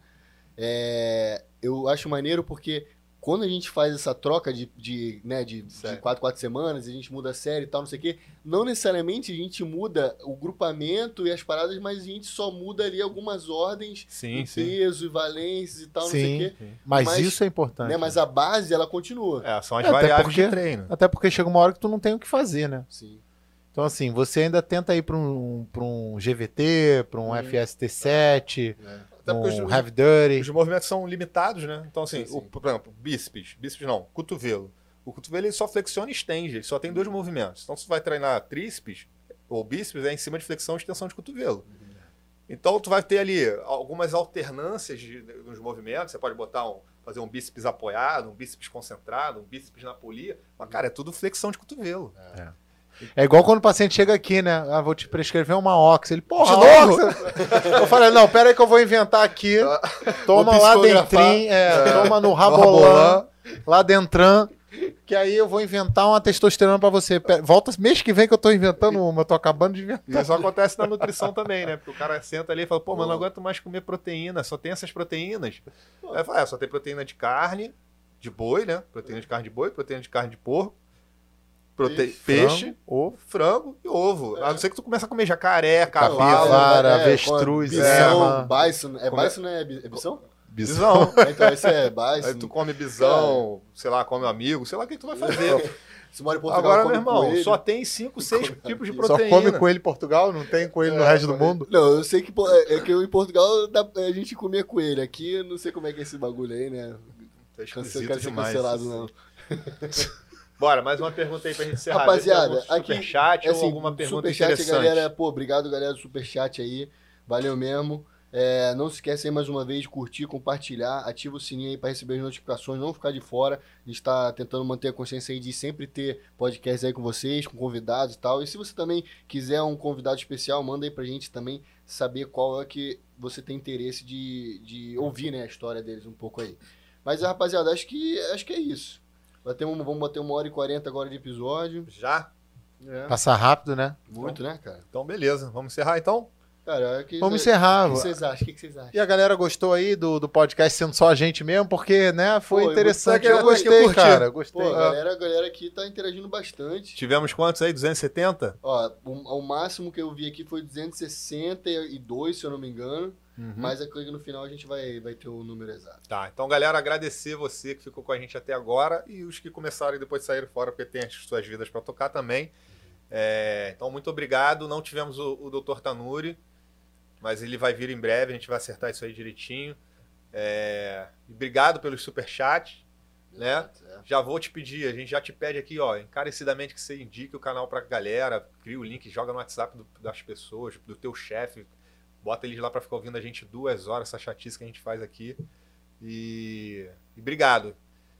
É, eu acho maneiro porque quando a gente faz essa troca de, de, né, de, de quatro, quatro semanas, a gente muda a série e tal, não sei o quê, não necessariamente a gente muda o grupamento e as paradas, mas a gente só muda ali algumas ordens, Sim, sim. peso e valências e tal, não sei Sim. o quê. Mas, Mas- isso é importante. Né? Mas a base, ela continua. É, são as É, até variáveis porque- de treino. Até porque chega uma hora que tu não tem o que fazer, né? Sim. Então, assim, você ainda tenta ir para um, pra um GVT, para um Hum. FST7, né? Até porque os, Heavy Dirty. os movimentos são limitados, né? Então, assim, Sim, sim. o- por exemplo, bíceps. Bíceps não, cotovelo. O cotovelo ele só flexiona e estende, ele só tem dois movimentos. Então, se você vai treinar tríceps ou bíceps, é em cima de flexão e extensão de cotovelo. Então, tu vai ter ali algumas alternâncias de, nos movimentos. Você pode botar um, fazer um bíceps apoiado, um bíceps concentrado, um bíceps na polia. Mas, cara, é tudo flexão de cotovelo. É igual quando o paciente chega aqui, né? Ah, vou te prescrever uma Ox. Ele, porra? Ox! Eu falei, não, pera aí que eu vou inventar aqui. Toma Vou lá dentro, é, toma no Rabolan, lá dentro, que aí eu vou inventar uma testosterona pra você. Volta mês que vem que eu tô inventando uma, eu tô acabando de inventar. Isso acontece na nutrição também, né? Porque o cara senta ali e fala, pô, mas não aguento mais comer proteína, só tem essas proteínas. Aí fala, é, só tem proteína de carne, de boi, né? Proteína de carne de boi, proteína de carne de porco, prote... Peixe, frango, ovo. frango e ovo. A não ser que tu começa a comer jacaré, cavalo, Capivara, é, avestruz, Bisão, bison. É Como é? bison, né? É bi- é bisão? bisão. então, esse é bison. Aí tu come bisão, sei lá, come amigo, sei lá o que tu vai fazer. Se mora em Portugal, Agora, meu irmão, coelho. só tem cinco, seis tipos de Só proteína. come coelho em Portugal, não tem coelho no É, resto do mundo. Não, eu sei que é é que em Portugal dá- a gente comia coelho. Aqui eu não sei como é que é esse bagulho aí, né? Tá Cancel, esquisito quero ser demais. cancelado, não. Bora, mais uma pergunta aí pra gente encerrar. Rapaziada, algum aqui, superchat É assim, ou alguma pergunta superchat, interessante. galera. Pô, obrigado, galera do superchat aí. Valeu mesmo. É, não se esquece aí mais uma vez de curtir, compartilhar, ativa o sininho aí para receber as notificações, não ficar de fora. A gente está tentando manter a consciência aí de sempre ter podcast aí com vocês, com convidados e tal. E se você também quiser um convidado especial, manda aí pra gente também saber qual é que você tem interesse de, de ouvir, né, a história deles um pouco aí. Mas, rapaziada, acho que, acho que é isso. Batemos, vamos bater uma hora e quarenta agora de episódio. Já? É, Passar rápido, né? muito, né, cara? Então, beleza. Vamos encerrar então? Cara, é que, Vamos O encerrar. que vocês acham? O que vocês acham? E a galera gostou aí do, do podcast sendo só a gente mesmo, porque, né, foi Pô, eu interessante. gostei, Eu eu gostei, curti. cara. Gostei. Pô, a galera, a galera aqui tá interagindo bastante. Tivemos quantos aí? 270? Ó, o, o máximo que eu vi aqui foi 262, se eu não me engano. Uhum. Mas aqui no final a gente vai, vai ter o número exato. Tá, então, galera, agradecer você que ficou com a gente até agora e os que começaram e depois saíram fora porque tem as suas vidas para tocar também. É, então, muito obrigado. Não tivemos o, o Dr. Tanuri, mas ele vai vir em breve, a gente vai acertar isso aí direitinho. É, obrigado pelos superchats. Né? É. Já vou te pedir, a gente já te pede aqui, ó, encarecidamente que você indique o canal pra galera, cria o link, joga no WhatsApp do- das pessoas, do teu chefe, bota eles lá pra ficar ouvindo a gente duas horas, essa chatice que a gente faz aqui. E, e obrigado.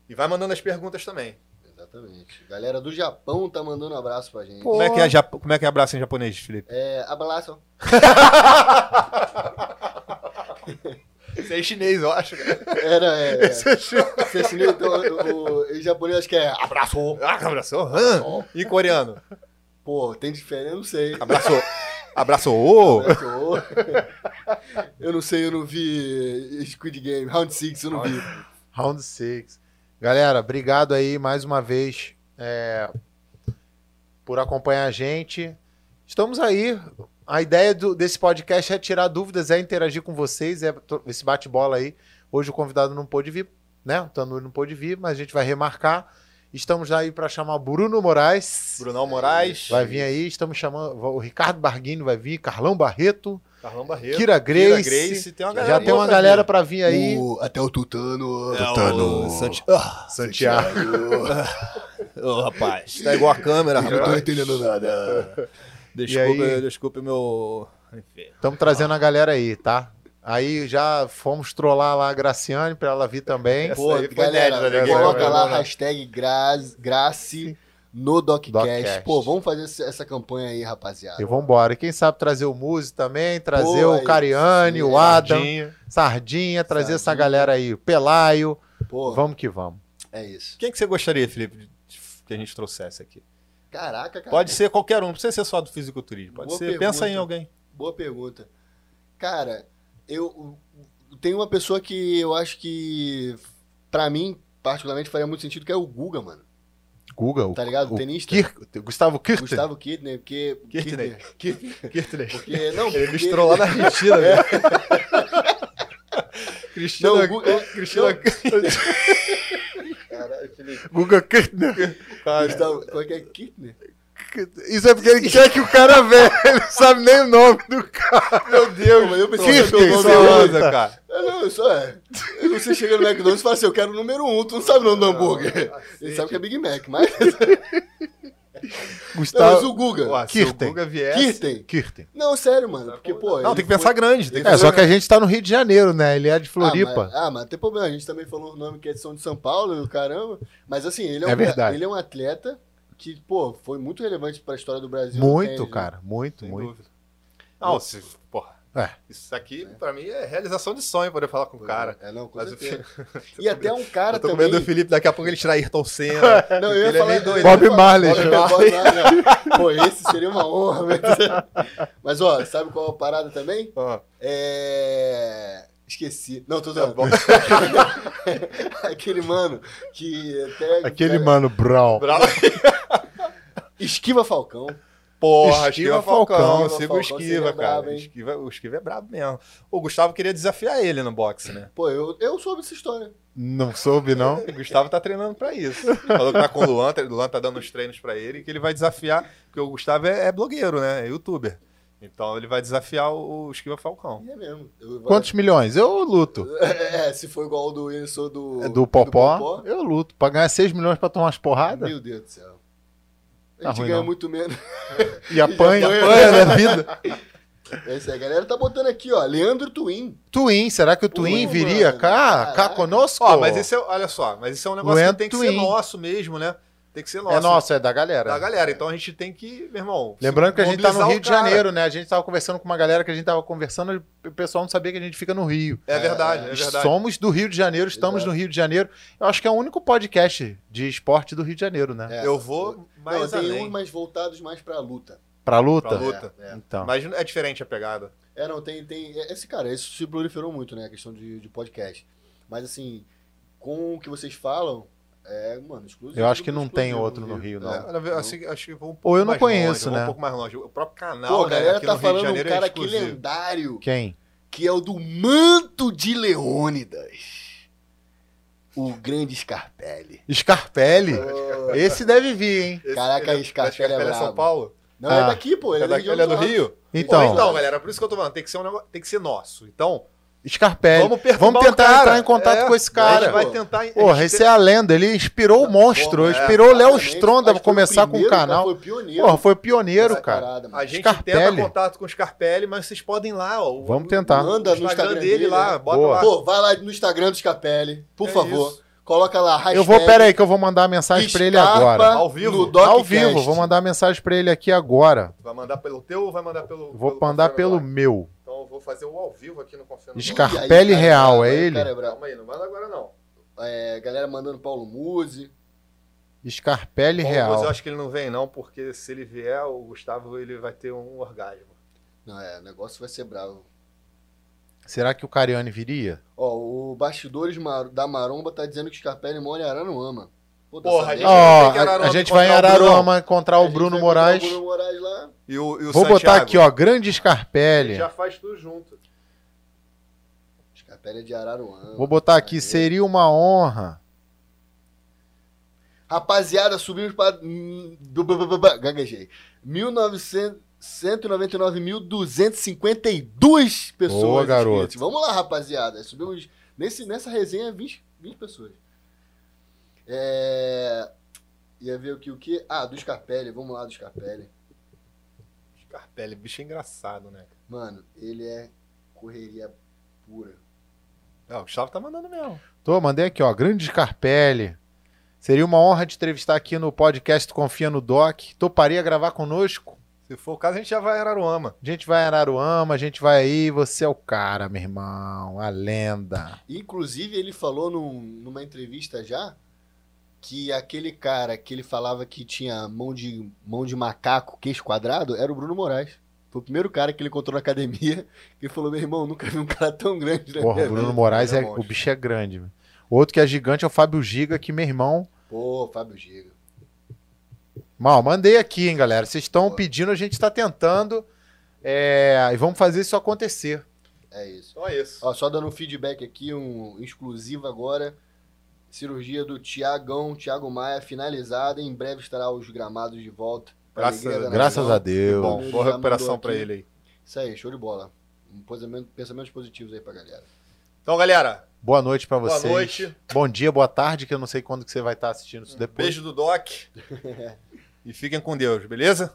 E vai mandando as perguntas também. Exatamente. Galera do Japão tá mandando um abraço pra gente. Como é, que é Jap- como é que é abraço em japonês, Felipe? É, abraço. Isso é em chinês, eu acho. Era, é. Esse é chinês. Você assinou, então, o, o, em japonês acho que é abraço. Ah, abraçou? Hã? E coreano? Pô, tem diferença? Eu não sei. Abraçou. Abraçou. Abraço. Eu não sei, eu não vi Squid Game, Round 6, eu não vi. Round 6. Galera, obrigado aí mais uma vez é, por acompanhar a gente. Estamos aí. A ideia do- desse podcast é tirar dúvidas, é interagir com vocês, é esse bate-bola aí. Hoje o convidado não pôde vir, né? O Tanuri não pôde vir, mas a gente vai remarcar. Estamos aí para chamar Bruno Moraes. Brunão Moraes. Vai vir aí, estamos chamando. O Ricardo Barguini vai vir, Carlão Barreto, Carlão Barreto. Kira Grace. Kira Grace. Tem uma galera Já tem uma pra galera vir. para vir aí. O- até o Tutano. É, Tutano. o Santi- Ah, Santiago. Ô, rapaz, tá igual a câmera, Eu não tô rapaz. entendendo nada. Desculpe, aí? desculpe meu. Estamos trazendo a galera aí, tá? Aí já fomos trollar lá a Graciane pra ela vir também. Essa Pô, galera, né, coloca galera? lá Não, não. hashtag Gra- Grace no DocCast. Doccast. Pô, vamos fazer essa- essa campanha aí, rapaziada. E vambora. E quem sabe trazer o Muzi também, trazer Pô, o Cariani, o Adam, Sardinha. Sardinha, trazer essa Sardinha. galera aí. O Pelaio. Pô, Vamos que vamos. é isso. Quem que você gostaria, Felipe, de- que a gente trouxesse aqui? Caraca, cara. Pode ser qualquer um, não precisa ser só do fisiculturismo. Pode Boa ser. pergunta. Pensa em alguém. Boa pergunta. Cara, eu tem uma pessoa que eu acho que pra mim particularmente faria muito sentido que é o Guga, mano. Guga, Tá ligado? O o tenista. Kir- Gustavo Kirten. Gustavo Kidney, porque Kirtner. Kirtner. Kirtner. Porque não, Ele porque- misturou lá na Argentina, velho. Cristina. Não, Guga, é, Cristina. Caralho. Guga Kirtner. Gustavo, como é que é Kirtner? Isso é porque ele quer que o cara veja. Ele não sabe nem o nome do cara. Meu Deus, eu pensei que eu Nossa, cara. É, não, só é. Você chega no McDonald's e fala assim, eu quero o número um, tu não sabe o nome do hambúrguer. Ele sabe que é Big Mac, mas... Não, mas Gustavo o Guga. Pô, se o Kirten. Guga viesse... Kirten. Kirten. Não, sério, mano. Porque, pô. Não, tem que pensar foi- grande. Tem que É, pensar só que a gente tá no Rio de Janeiro, né? Ele é de Ah, Floripa. mas, ah, mas não tem problema. A gente também falou o nome que é de São de São Paulo, caramba. Mas assim, ele é, É um, verdade. ele é um atleta que, pô, foi muito relevante pra história do Brasil. muito, tênis, né? cara. Muito, Sem muito. dúvida. Não, se, porra. É. Isso aqui, pra mim, é realização de sonho poder falar com o cara. É, não, com Mas o certeza. E até um cara eu tô com também... medo do Felipe, daqui a pouco ele tirar Ayrton Senna. Não, eu ia Ele é falar... meio doido. Bob Marley, Bob já. Marley, né? Pô, esse seria uma honra. Mas, mas ó, sabe qual é a parada também? Ó, É... Esqueci. Não, tô tá zoando. bom. Aquele mano que até... Aquele cara, mano Brown. Bravo. Esquiva Falcão. Porra, Esquiva Esquiva Falcão. Falcão. Esquiva Siga o Esquiva, seria cara. Esquiva, o Esquiva é brabo mesmo. O Gustavo queria desafiar ele no boxe, né? Pô, eu, eu soube essa história. Não soube, não? O Gustavo tá treinando pra isso. Falou que tá com o Luan, o Luan tá dando os treinos pra ele e que ele vai desafiar, porque o Gustavo é, é blogueiro, né? É youtuber. Então ele vai desafiar o, Esquiva Falcão. E é mesmo. Eu- Quantos milhões? Eu luto. É, se for igual ao do Wilson do, É do Popó, eu luto. Pra ganhar 6 milhões pra tomar umas porradas? Meu Deus do céu. A Tá gente ganha não. muito menos. E apanha, apanha. apanha na vida. Esse aí, a galera tá botando aqui, ó. Leandro Twin. Twin, será que o Twin viria mano, cá, cá caraca. conosco? Ó, mas isso é, olha só, mas isso é um negócio Luan que tem que ser Twin. nosso mesmo, né? Tem que ser nosso. é nosso, é da galera. Da galera. Então a gente tem que, meu irmão. Lembrando que a gente tá no Rio de. Janeiro, né? A gente tava conversando com uma galera que a gente tava conversando, o pessoal não sabia que a gente fica no Rio. É verdade, É, é verdade. Somos do Rio de Janeiro, estamos Exato. no Rio de Janeiro. Eu acho que é o único podcast de esporte do Rio de Janeiro, né? É. Eu vou mais Não, tem além. uns mais voltados mais pra luta. Pra luta? Pra luta. É, é. Então. Mas é diferente a pegada. É, não, tem, tem. Esse cara, isso se proliferou muito, né? A questão de, de podcast. Mas assim, com o que vocês falam, é, mano, exclusivo. Eu acho que não tem outro no Rio, não. É, assim, acho que vou um pouco Ou eu não mais conheço, longe, né? Um pouco mais longe. O próprio canal, Pô, a né, galera aqui tá no Rio de falando um Janeiro cara é aqui lendário, Quem? que é o do Manto de Leônidas. O grande Scarpelli. Scarpelli. Oh, Esse deve vir, hein? Esse- Caraca, ele é- Scarpelli é é. São Paulo? Não, Ah. é daqui, pô. Ele É, é, da, da região ele é do. Rio? Então, Pô, então, galera, por isso que eu tô falando, tem que ser um negócio, tem que ser nosso. Então, Scarpelli. vamos Vamos tentar entrar em contato É, com esse A cara. gente vai tentar... a Porra, esse é a lenda. Ele inspirou o monstro. Porra, inspirou o Léo Stronda pra começar com o canal. Foi pioneiro. Porra, foi pioneiro, Essa cara. parada. A gente Scarpelli. tenta contato com o Scarpelli, mas vocês podem ir lá, ó. Vamos o- tentar. Manda no Instagram, Instagram dele, dele, lá, né? bota Boa. lá. Pô, vai lá no Instagram do Scarpelli, por É favor. isso. Coloca lá, hashtag Eu vou, pera aí, que eu vou mandar a mensagem pra ele agora. Ao vivo? Ao vivo, vou mandar a mensagem pra ele aqui agora. Vai mandar pelo teu ou vai mandar pelo... Vou pelo mandar pelo meu. Vou fazer o ao vivo aqui no aí, Scarpelli cara, real, é ele? cara é. Calma aí, não manda agora não. É, galera mandando Paulo Musi. Scarpelli Bom, real. Mas eu acho que ele não vem não, porque se ele vier, o Gustavo ele vai ter um orgasmo. Não, é, o negócio vai ser bravo. Será que o Cariani viria? Ó, o Bastidores da Maromba tá dizendo que o Scarpelli mora em Araruama. Porra, sabendo? gente- que a, a gente vai em encontrar o Araruama encontrar A o Bruno Moraes. O Bruno Moraes lá. E o, e o Vou botar Santiago. aqui, ó, grande A gente Scarpelli. já faz tudo junto. Scarpelli é de Araruama. Vou botar aqui, Aí. seria uma honra. Rapaziada, subimos para. hum, Gaguejei. 199.252 pessoas. Boa, garoto. Vamos lá, rapaziada. Subimos nesse, nessa resenha 20, 20 pessoas. É... Ia ver o que? O que? Ah, do Scarpelli. Vamos lá, do Scarpelli. Scarpelli, bicho engraçado, né? Mano, ele é correria pura. É, o Gustavo tá mandando mesmo. Tô, mandei aqui, ó, grande Scarpelli. Seria uma honra te entrevistar aqui no podcast Confia no Doc. Toparia gravar conosco? Se for o caso, a gente já vai em Araruama. A gente vai em Araruama, a gente vai aí, você é o cara, meu irmão, a lenda. Inclusive, ele falou num- numa entrevista já que aquele cara que ele falava que tinha mão de, mão de macaco, queixo quadrado, era o Bruno Moraes. Foi o primeiro cara que ele encontrou na academia que falou: meu irmão, nunca vi um cara tão grande na Porra, o Bruno vida." Moraes, é, é o bicho é grande. Outro que é gigante é o Fábio Giga, que meu irmão... Pô, Fábio Giga. Mal, mandei aqui, hein, galera. Vocês estão pedindo, a gente está tentando. É, e vamos fazer isso acontecer. É isso. Então é isso. Ó, só dando um feedback aqui, um exclusivo agora. Cirurgia do Tiagão, Thiago Maia, finalizada. Em breve estará os gramados de volta. Pra Graças a- Deus. Bom, boa recuperação aqui. ele aí. Isso aí, show de bola. Um pensamento- pensamentos positivos aí pra galera. Então, galera, Boa noite pra boa vocês. noite. Bom dia, boa tarde, que eu não sei quando que você vai estar assistindo isso depois. Beijo do Doc. e fiquem com Deus, beleza?